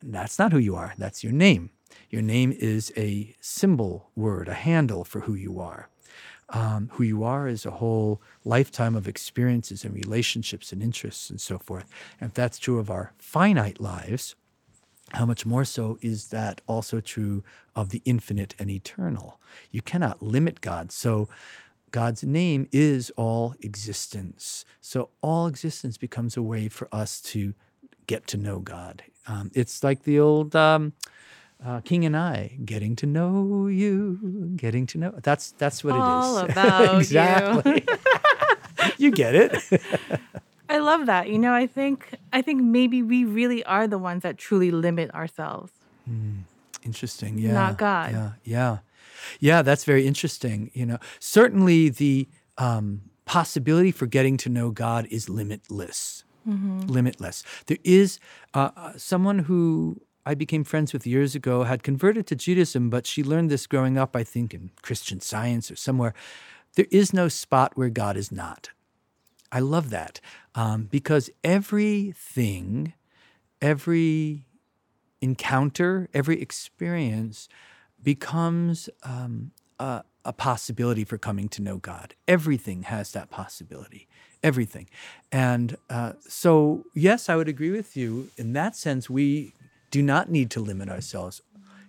Speaker 3: that's not who you are. That's your name. Your name is a symbol word, a handle for who you are. Um, who you are is a whole lifetime of experiences and relationships and interests and so forth. And if that's true of our finite lives, how much more so is that also true of the infinite and eternal? You cannot limit God. So, God's name is all existence. So, all existence becomes a way for us to get to know God. Um, it's like the old um, uh, King and I, getting to know you, getting to know. That's that's what
Speaker 2: all
Speaker 3: it
Speaker 2: is. All about
Speaker 3: exactly.
Speaker 2: you.
Speaker 3: you get it.
Speaker 2: I love that. You know, I think I think maybe we really are the ones that truly limit ourselves.
Speaker 3: Mm, interesting. Yeah.
Speaker 2: Not God.
Speaker 3: Yeah. Yeah. Yeah, that's very interesting. You know, certainly the um, possibility for getting to know God is limitless. Mm-hmm. Limitless. There is uh, uh someone who I became friends with years ago had converted to Judaism, but she learned this growing up, I think, in Christian science or somewhere. There is no spot where God is not. I love that um, because everything, every encounter, every experience becomes um, a, a possibility for coming to know God. Everything has that possibility. Everything. And uh, so, yes, I would agree with you. In that sense, we do not need to limit ourselves.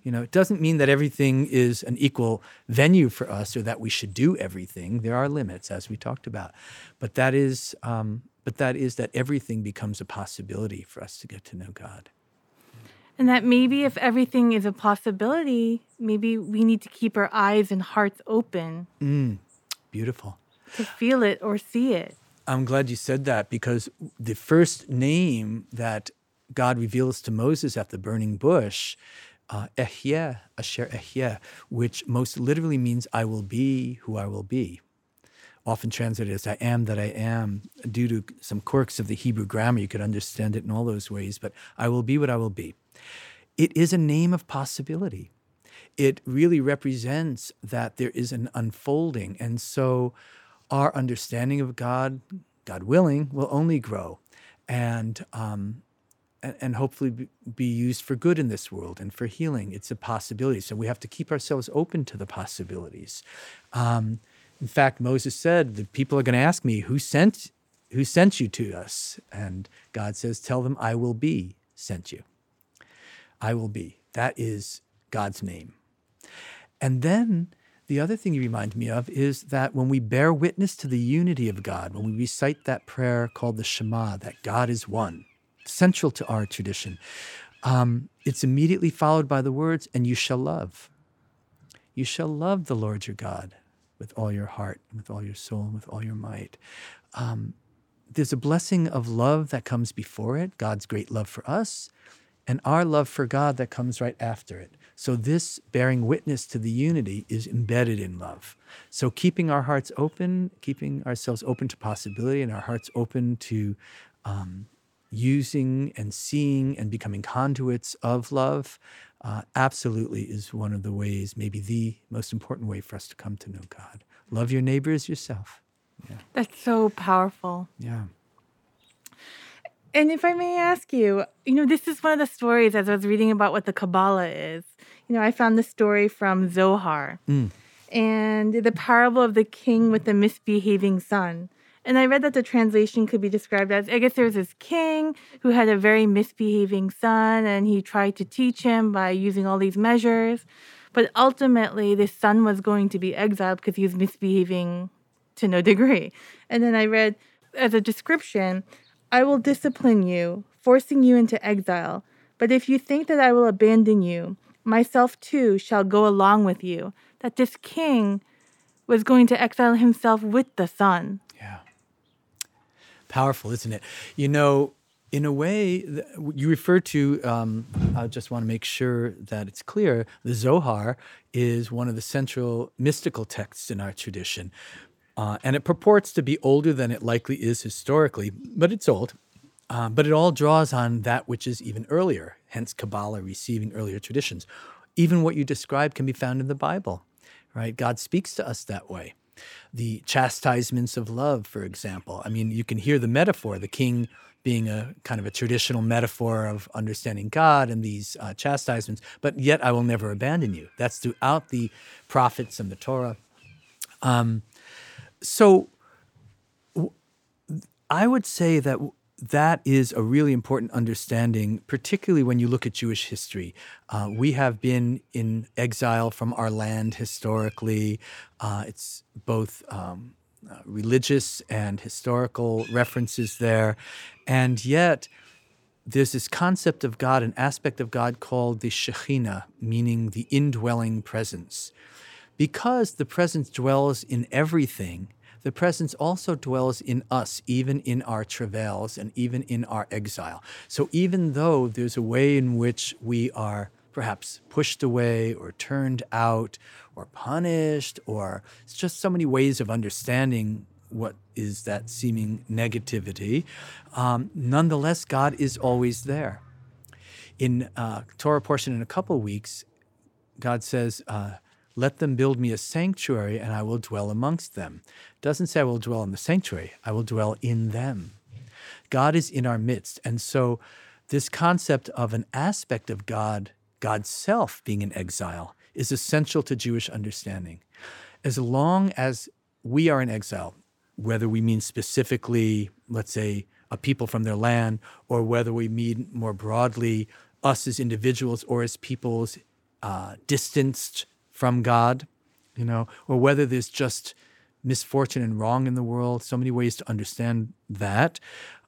Speaker 3: You know, it doesn't mean that everything is an equal venue for us or that we should do everything. There are limits, as we talked about. But that is, um, but that is that everything becomes a possibility for us to get to know God.
Speaker 2: And that maybe if everything is a possibility, maybe we need to keep our eyes and hearts open.
Speaker 3: Mm, beautiful.
Speaker 2: To feel it or see it.
Speaker 3: I'm glad you said that because the first name that God reveals to Moses at the burning bush, uh, Ehyeh, Asher Ehyeh, which most literally means I will be who I will be. Often translated as I am that I am. Due to some quirks of the Hebrew grammar, you could understand it in all those ways, but I will be what I will be. It is a name of possibility. It really represents that there is an unfolding. And so our understanding of God, God willing, will only grow and, um, and, hopefully be used for good in this world and for healing. It's a possibility. So we have to keep ourselves open to the possibilities. Um, in fact, Moses said, The people are going to ask me, Who sent, who sent you to us? And God says, Tell them, I will be sent you. I will be. That is God's name. And then the other thing you remind me of is that when we bear witness to the unity of God, when we recite that prayer called the Shema, that God is one, central to our tradition, um, it's immediately followed by the words, and you shall love. You shall love the Lord your God with all your heart, with all your soul, and with all your might. Um, there's a blessing of love that comes before it, God's great love for us, and our love for God that comes right after it. So, this bearing witness to the unity is embedded in love. So, keeping our hearts open, keeping ourselves open to possibility, and our hearts open to um, using and seeing and becoming conduits of love, uh, absolutely is one of the ways, maybe the most important way for us to come to know God. Love your neighbor as yourself.
Speaker 2: Yeah. That's so powerful.
Speaker 3: Yeah.
Speaker 2: And if I may ask you, you know, this is one of the stories as I was reading about what the Kabbalah is. You know, I found the story from Zohar mm. and the parable of the king with the misbehaving son. And I read that the translation could be described as I guess there was this king who had a very misbehaving son, and he tried to teach him by using all these measures. But ultimately, this son was going to be exiled because he was misbehaving to no degree. And then I read as a description I will discipline you, forcing you into exile. But if you think that I will abandon you, myself too shall go along with you. That this king was going to exile himself with the son.
Speaker 3: Yeah. Powerful, isn't it? You know, in a way, you refer to, um, I just want to make sure that it's clear, the Zohar is one of the central mystical texts in our tradition. Uh, and it purports to be older than it likely is historically, but it's old. Uh, but it all draws on that which is even earlier, hence Kabbalah receiving earlier traditions. Even what you describe can be found in the Bible, right? God speaks to us that way. The chastisements of love, for example. I mean, you can hear the metaphor, the king being a kind of a traditional metaphor of understanding God and these uh, chastisements, but yet I will never abandon you. That's throughout the prophets and the Torah. Um, so I would say that that is a really important understanding, particularly when you look at Jewish history. Uh, we have been in exile from our land historically. Uh, it's both um, uh, religious and historical references there. And yet, there's this concept of God, an aspect of God called the Shekhinah, meaning the indwelling presence. Because the presence dwells in everything, the presence also dwells in us, even in our travails and even in our exile. So even though there's a way in which we are perhaps pushed away or turned out or punished, or it's just so many ways of understanding what is that seeming negativity, um, nonetheless, God is always there. In uh, Torah portion in a couple weeks, God says, uh, let them build me a sanctuary and I will dwell amongst them. Doesn't say I will dwell in the sanctuary, I will dwell in them. God is in our midst. And so, this concept of an aspect of God, God's self being in exile, is essential to Jewish understanding. as long as we are in exile, whether we mean specifically, let's say, a people from their land, or whether we mean more broadly us as individuals or as peoples uh, distanced from God, you know, or whether there's just misfortune and wrong in the world, so many ways to understand that.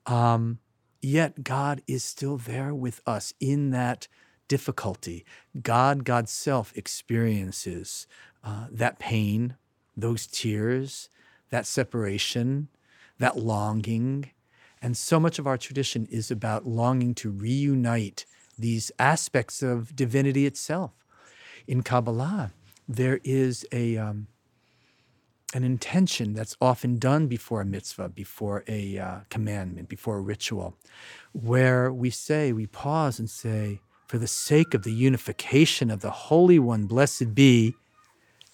Speaker 3: Um, yet God is still there with us in that difficulty. God, God's self, experiences uh, that pain, those tears, that separation, that longing. And so much of our tradition is about longing to reunite these aspects of divinity itself. In Kabbalah, there is a um, an intention that's often done before a mitzvah, before a uh, commandment, before a ritual, where we say, we pause and say, for the sake of the unification of the Holy One, blessed be,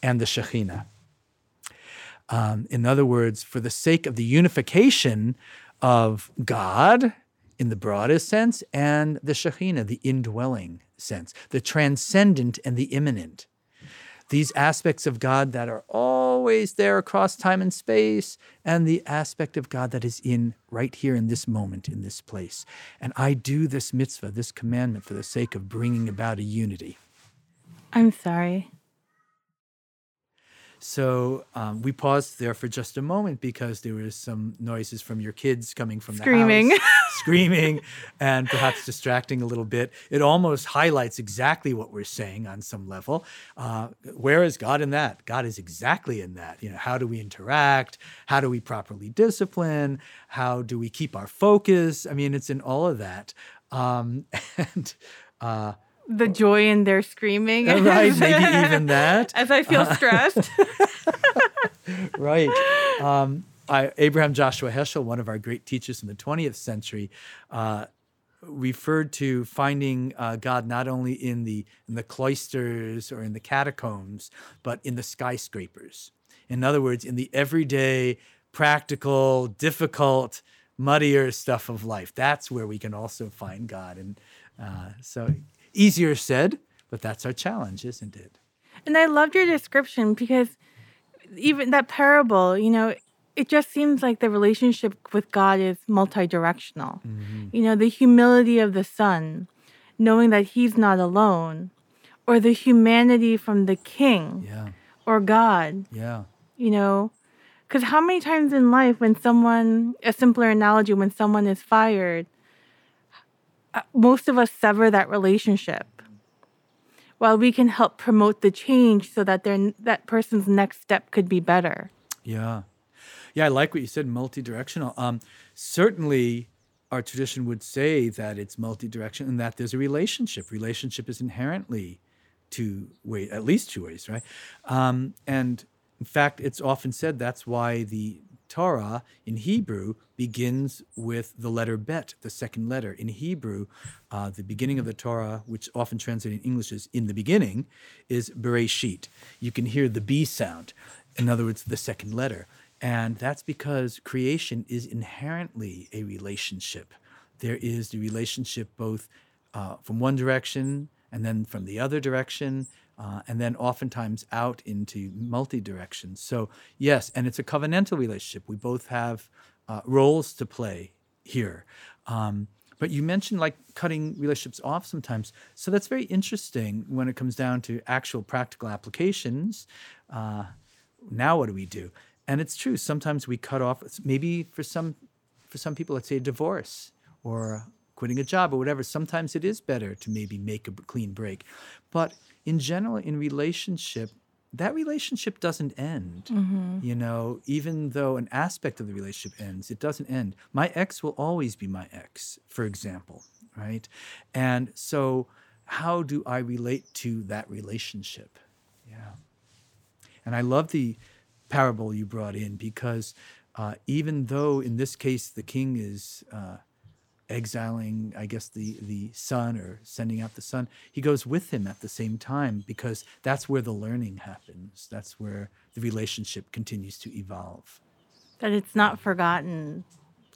Speaker 3: and the Shekhinah. Um, in other words, for the sake of the unification of God in the broadest sense and the Shekhinah, the indwelling sense, the transcendent and the immanent. These aspects of God that are always there across time and space, and the aspect of God that is in right here in this moment, in this place. And I do this mitzvah, this commandment, for the sake of bringing about a unity.
Speaker 2: I'm sorry.
Speaker 3: So um, we paused there for just a moment because there was some noises from your kids coming from
Speaker 2: screaming.
Speaker 3: the house, screaming, Screaming and perhaps distracting a little bit. It almost highlights exactly what we're saying on some level. Uh, where is God in that? God is exactly in that. You know, how do we interact? How do we properly discipline? How do we keep our focus? I mean, it's in all of that. Um, and uh,
Speaker 2: the joy in their screaming.
Speaker 3: right, maybe even that.
Speaker 2: As I feel stressed.
Speaker 3: right. Um, I, Abraham Joshua Heschel, one of our great teachers in the 20th century, uh, referred to finding uh, God not only in the in the cloisters or in the catacombs, but in the skyscrapers. In other words, in the everyday, practical, difficult, muddier stuff of life. That's where we can also find God. And uh, so Easier said, but that's our challenge, isn't it?
Speaker 2: And I loved your description because even that parable, you know, it just seems like the relationship with God is multi-directional. Mm-hmm. You know, the humility of the son, knowing that he's not alone, or the humanity from the king
Speaker 3: yeah.
Speaker 2: or God.
Speaker 3: Yeah.
Speaker 2: You know, because how many times in life, when someone, a simpler analogy, when someone is fired, most of us sever that relationship while we can help promote the change so that their that person's next step could be better.
Speaker 3: Yeah. Yeah i like what you said multi-directional. Um, certainly our tradition would say that it's multi-directional and that there's a relationship. Relationship is inherently two way at least two ways right? Um, and in fact it's often said that's why the Torah in Hebrew begins with the letter bet, the second letter. In Hebrew, uh, the beginning of the Torah, which often translated in English is in the beginning, is Bereshit. You can hear the B sound. In other words, the second letter. And that's because creation is inherently a relationship. There is the relationship both uh, from one direction and then from the other direction uh, and then oftentimes out into multi directions. So, yes, and it's a covenantal relationship. We both have uh, roles to play here. Um, but you mentioned like cutting relationships off sometimes. So that's very interesting when it comes down to actual practical applications. Uh, now, what do we do? And it's true. Sometimes we cut off. Maybe for some, for some people, let's say a divorce or quitting a job or whatever. Sometimes it is better to maybe make a clean break. But in general, in relationship, that relationship doesn't end. Mm-hmm. You know, even though an aspect of the relationship ends, it doesn't end. My ex will always be my ex, for example, right? And so, how do I relate to that relationship? Yeah. And I love the parable you brought in because uh, even though in this case the king is uh, exiling, I guess, the, the son or sending out the son, he goes with him at the same time because that's where the learning happens. That's where the relationship continues to evolve.
Speaker 2: That it's not forgotten,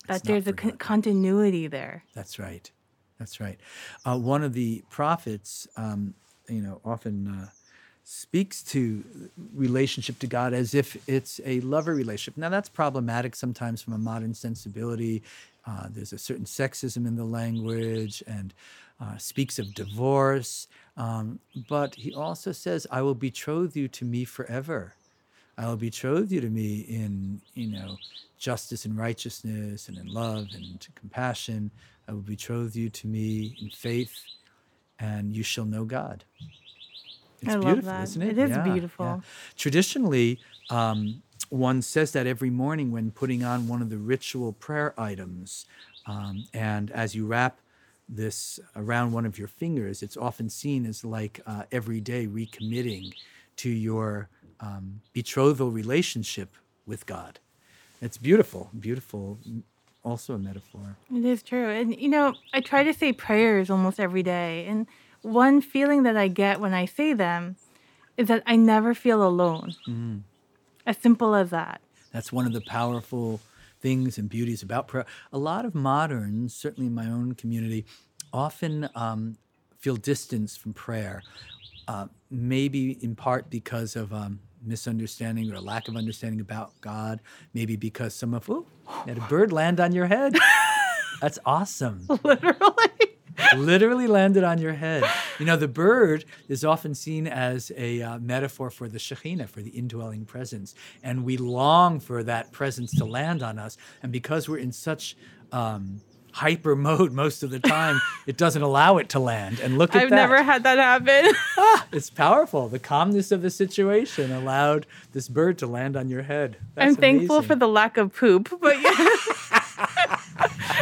Speaker 2: that it's there's a con- continuity there.
Speaker 3: That's right. That's right. Uh, one of the prophets, um, you know, often uh, speaks to relationship to God as if it's a lover relationship. Now, that's problematic sometimes from a modern sensibility. Uh, there's a certain sexism in the language and uh, speaks of divorce. Um, but he also says, I will betroth you to me forever. I will betroth you to me in, you know, justice and righteousness and in love and compassion. I will betroth you to me in faith, and you shall know God. It's
Speaker 2: I love
Speaker 3: beautiful,
Speaker 2: that.
Speaker 3: isn't it?
Speaker 2: It is
Speaker 3: Yeah,
Speaker 2: beautiful.
Speaker 3: yeah. Traditionally, um, one says that every morning when putting on one of the ritual prayer items. Um, and as you wrap this around one of your fingers, it's often seen as like uh, every day recommitting to your um, betrothal relationship with God. It's beautiful, beautiful, also a metaphor.
Speaker 2: It is true. And, you know, I try to say prayers almost every day. And one feeling that I get when I say them is that I never feel alone. As simple as that.
Speaker 3: That's one of the powerful things and beauties about prayer. A lot of moderns, certainly in my own community, often um, feel distance from prayer, uh, maybe in part because of um, misunderstanding or a lack of understanding about God, maybe because some of, oh, had a bird land on your head. That's awesome.
Speaker 2: Literally.
Speaker 3: Literally landed on your head. You know, the bird is often seen as a uh, metaphor for the Shekhinah, for the indwelling presence. And we long for that presence to land on us. And because we're in such um, hyper mode most of the time, it doesn't allow it to land. And look at that.
Speaker 2: I've never had that happen.
Speaker 3: It's powerful. The calmness of the situation allowed this bird to land on your head. That's
Speaker 2: I'm thankful
Speaker 3: amazing.
Speaker 2: for the lack of poop, but yeah.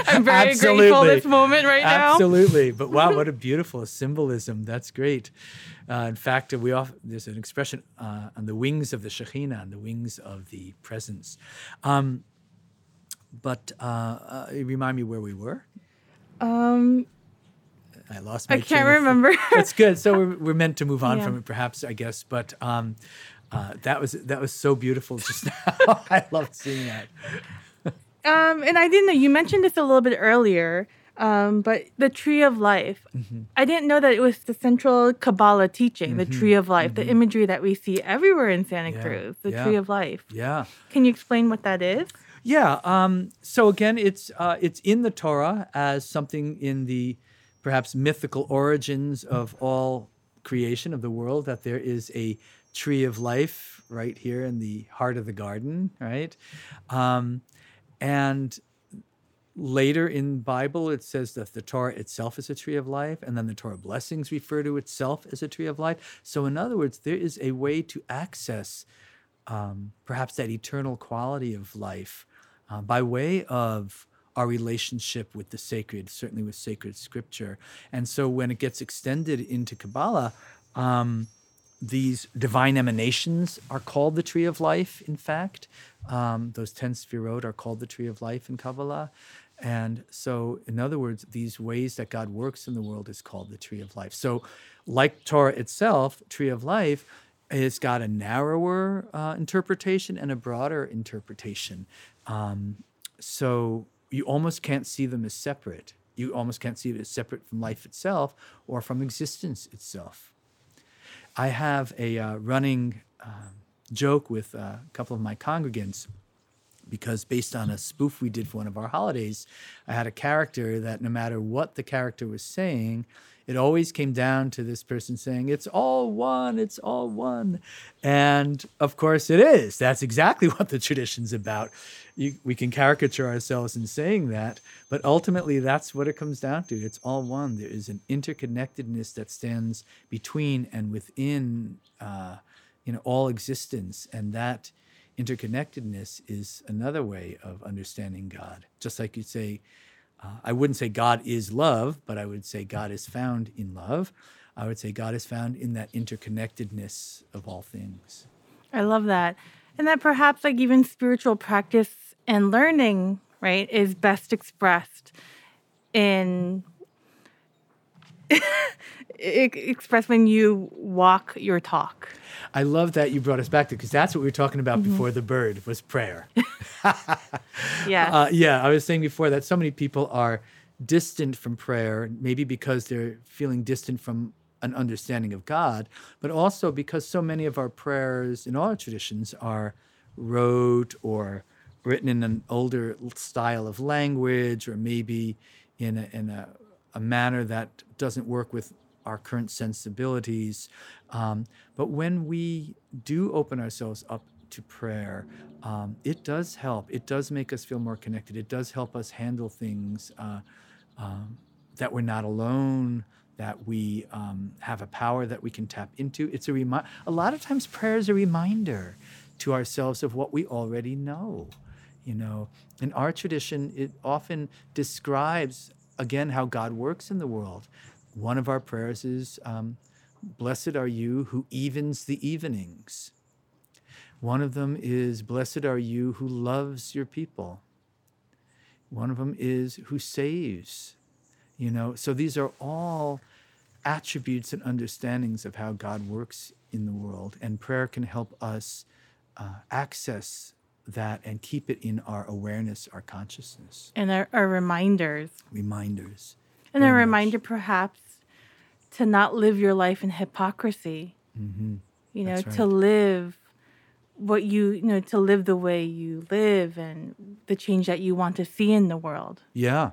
Speaker 2: I'm very grateful
Speaker 3: Absolutely.
Speaker 2: this moment right now.
Speaker 3: Absolutely. But wow, what a beautiful symbolism. That's great. Uh, in fact, we off, there's an expression uh, on the wings of the Shekhinah, on the wings of the presence. Um, but uh, uh, remind me where we were.
Speaker 2: Um,
Speaker 3: I lost my
Speaker 2: I can't
Speaker 3: of-
Speaker 2: remember.
Speaker 3: That's good. So we're, we're meant to move on
Speaker 2: Yeah.
Speaker 3: from it, perhaps, I guess. But um, uh, that was that was so beautiful just now. I loved seeing that.
Speaker 2: Um, and I didn't know you mentioned this a little bit earlier, um, but the tree of life.
Speaker 3: Mm-hmm.
Speaker 2: I didn't know that it was the central Kabbalah teaching, the tree of life, the imagery that we see everywhere in Santa
Speaker 3: Mm-hmm. Yeah,
Speaker 2: Cruz, the
Speaker 3: yeah.
Speaker 2: tree of life.
Speaker 3: Yeah.
Speaker 2: Can you explain what that is?
Speaker 3: Yeah. Um, so again, it's uh, it's in the Torah as something in the perhaps mythical origins of all creation of the world that there is a tree of life right here in the heart of the garden, right? Um, and later in Bible it says that the Torah itself is a tree of life, and then the Torah blessings refer to itself as a tree of life. So in other words, there is a way to access um, perhaps that eternal quality of life uh, by way of our relationship with the sacred, certainly with sacred scripture. And so when it gets extended into Kabbalah, um, these divine emanations are called the tree of life, in fact. Um, those 10 sphirot are called the tree of life in Kabbalah. And so, in other words, these ways that God works in the world is called the tree of life. So, like Torah itself, tree of life, it's got a narrower uh, interpretation and a broader interpretation. Um, so you almost can't see them as separate. You almost can't see it as separate from life itself or from existence itself. I have a uh, running um, joke with a couple of my congregants because based on a spoof we did for one of our holidays, I had a character that no matter what the character was saying, it always came down to this person saying, It's all one, it's all one. And of course it is. That's exactly what the tradition's about. You, we can caricature ourselves in saying that, but ultimately that's what it comes down to. It's all one. There is an interconnectedness that stands between and within uh, you know, all existence. And that interconnectedness is another way of understanding God. Just like you say, uh, I wouldn't say God is love, but I would say God is found in love. I would say God is found in that interconnectedness of all things.
Speaker 2: I love that. And that perhaps like even spiritual practice and learning, right, is best expressed in e- expressed when you walk your talk.
Speaker 3: I love that you brought us back to because that's what we were talking about before the bird was prayer.
Speaker 2: Yeah.
Speaker 3: Uh, yeah, I was saying before that so many people are distant from prayer, maybe because they're feeling distant from an understanding of God, but also because so many of our prayers in all our traditions are rote or written in an older style of language or maybe in a, in a, a manner that doesn't work with our current sensibilities. Um, but when we do open ourselves up to prayer, um, it does help. It does make us feel more connected. It does help us handle things uh, um, that we're not alone, that we um, have a power that we can tap into. It's a remi- A lot of times, prayer is a reminder to ourselves of what we already know. You know, in our tradition, it often describes again how God works in the world. One of our prayers is, um, "Blessed are you who evens the evenings." One of them is, Blessed are you who loves your people. One of them is, who saves. You know, so these are all attributes and understandings of how God works in the world. And prayer can help us uh, access that and keep it in our awareness, our consciousness.
Speaker 2: And our, our reminders.
Speaker 3: Reminders.
Speaker 2: And a reminder, much. perhaps, to not live your life in hypocrisy.
Speaker 3: Mm-hmm.
Speaker 2: You know, right. to live what you you know to live the way you live and the change that you want to see in the world.
Speaker 3: Yeah,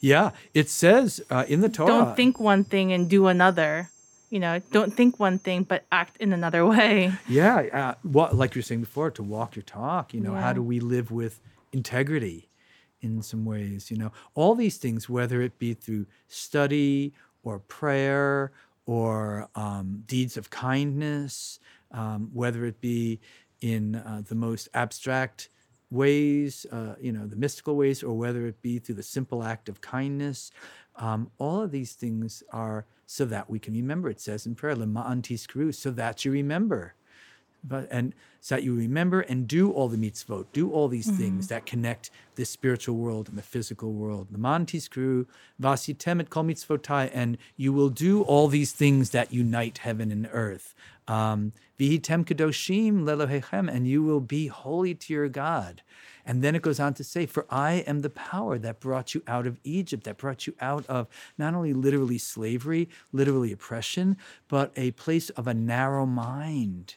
Speaker 3: yeah. It says uh, in the Torah.
Speaker 2: Don't think one thing and do another. You know, don't think one thing but act in another way.
Speaker 3: Yeah, uh, what like you were saying before, to walk your talk. You know, yeah. how do we live with integrity? In some ways, you know, all these things, whether it be through study or prayer or um, deeds of kindness, um, whether it be in uh, the most abstract ways, uh, you know, the mystical ways, or whether it be through the simple act of kindness. Um, all of these things are so that we can remember. It says in prayer, "Lema'an tizkuru," so that you remember. But and so that you remember and do all the mitzvot, do all these mm-hmm. things that connect the spiritual world and the physical world. Lema'an tizkuru, vasitem et kol mitzvotai, and you will do all these things that unite heaven and earth. Um, Vihitem kadoshim lelohechem, and you will be holy to your God. And then it goes on to say, For I am the power that brought you out of Egypt, that brought you out of not only literally slavery, literally oppression, but a place of a narrow mind,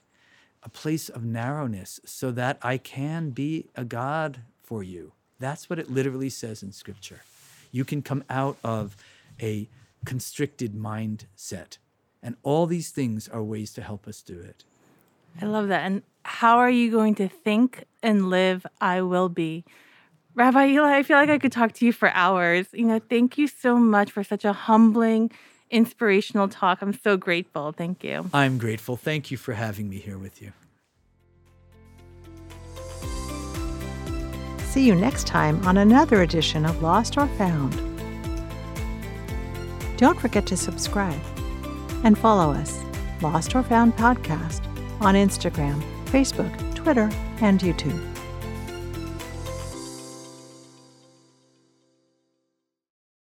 Speaker 3: a place of narrowness, so that I can be a God for you. That's what it literally says in Scripture. You can come out of a constricted mindset and all these things are ways to help us do it.
Speaker 2: I love that. And how are you going to think and live I will be? Rabbi Eli, I feel like I could talk to you for hours. You know, thank you so much for such a humbling, inspirational talk. I'm so grateful. Thank you.
Speaker 3: I'm grateful. Thank you for having me here with you.
Speaker 1: See you next time on another edition of Lost or Found. Don't forget to subscribe and follow us, Lost or Found Podcast, on Instagram, Facebook, Twitter, and YouTube.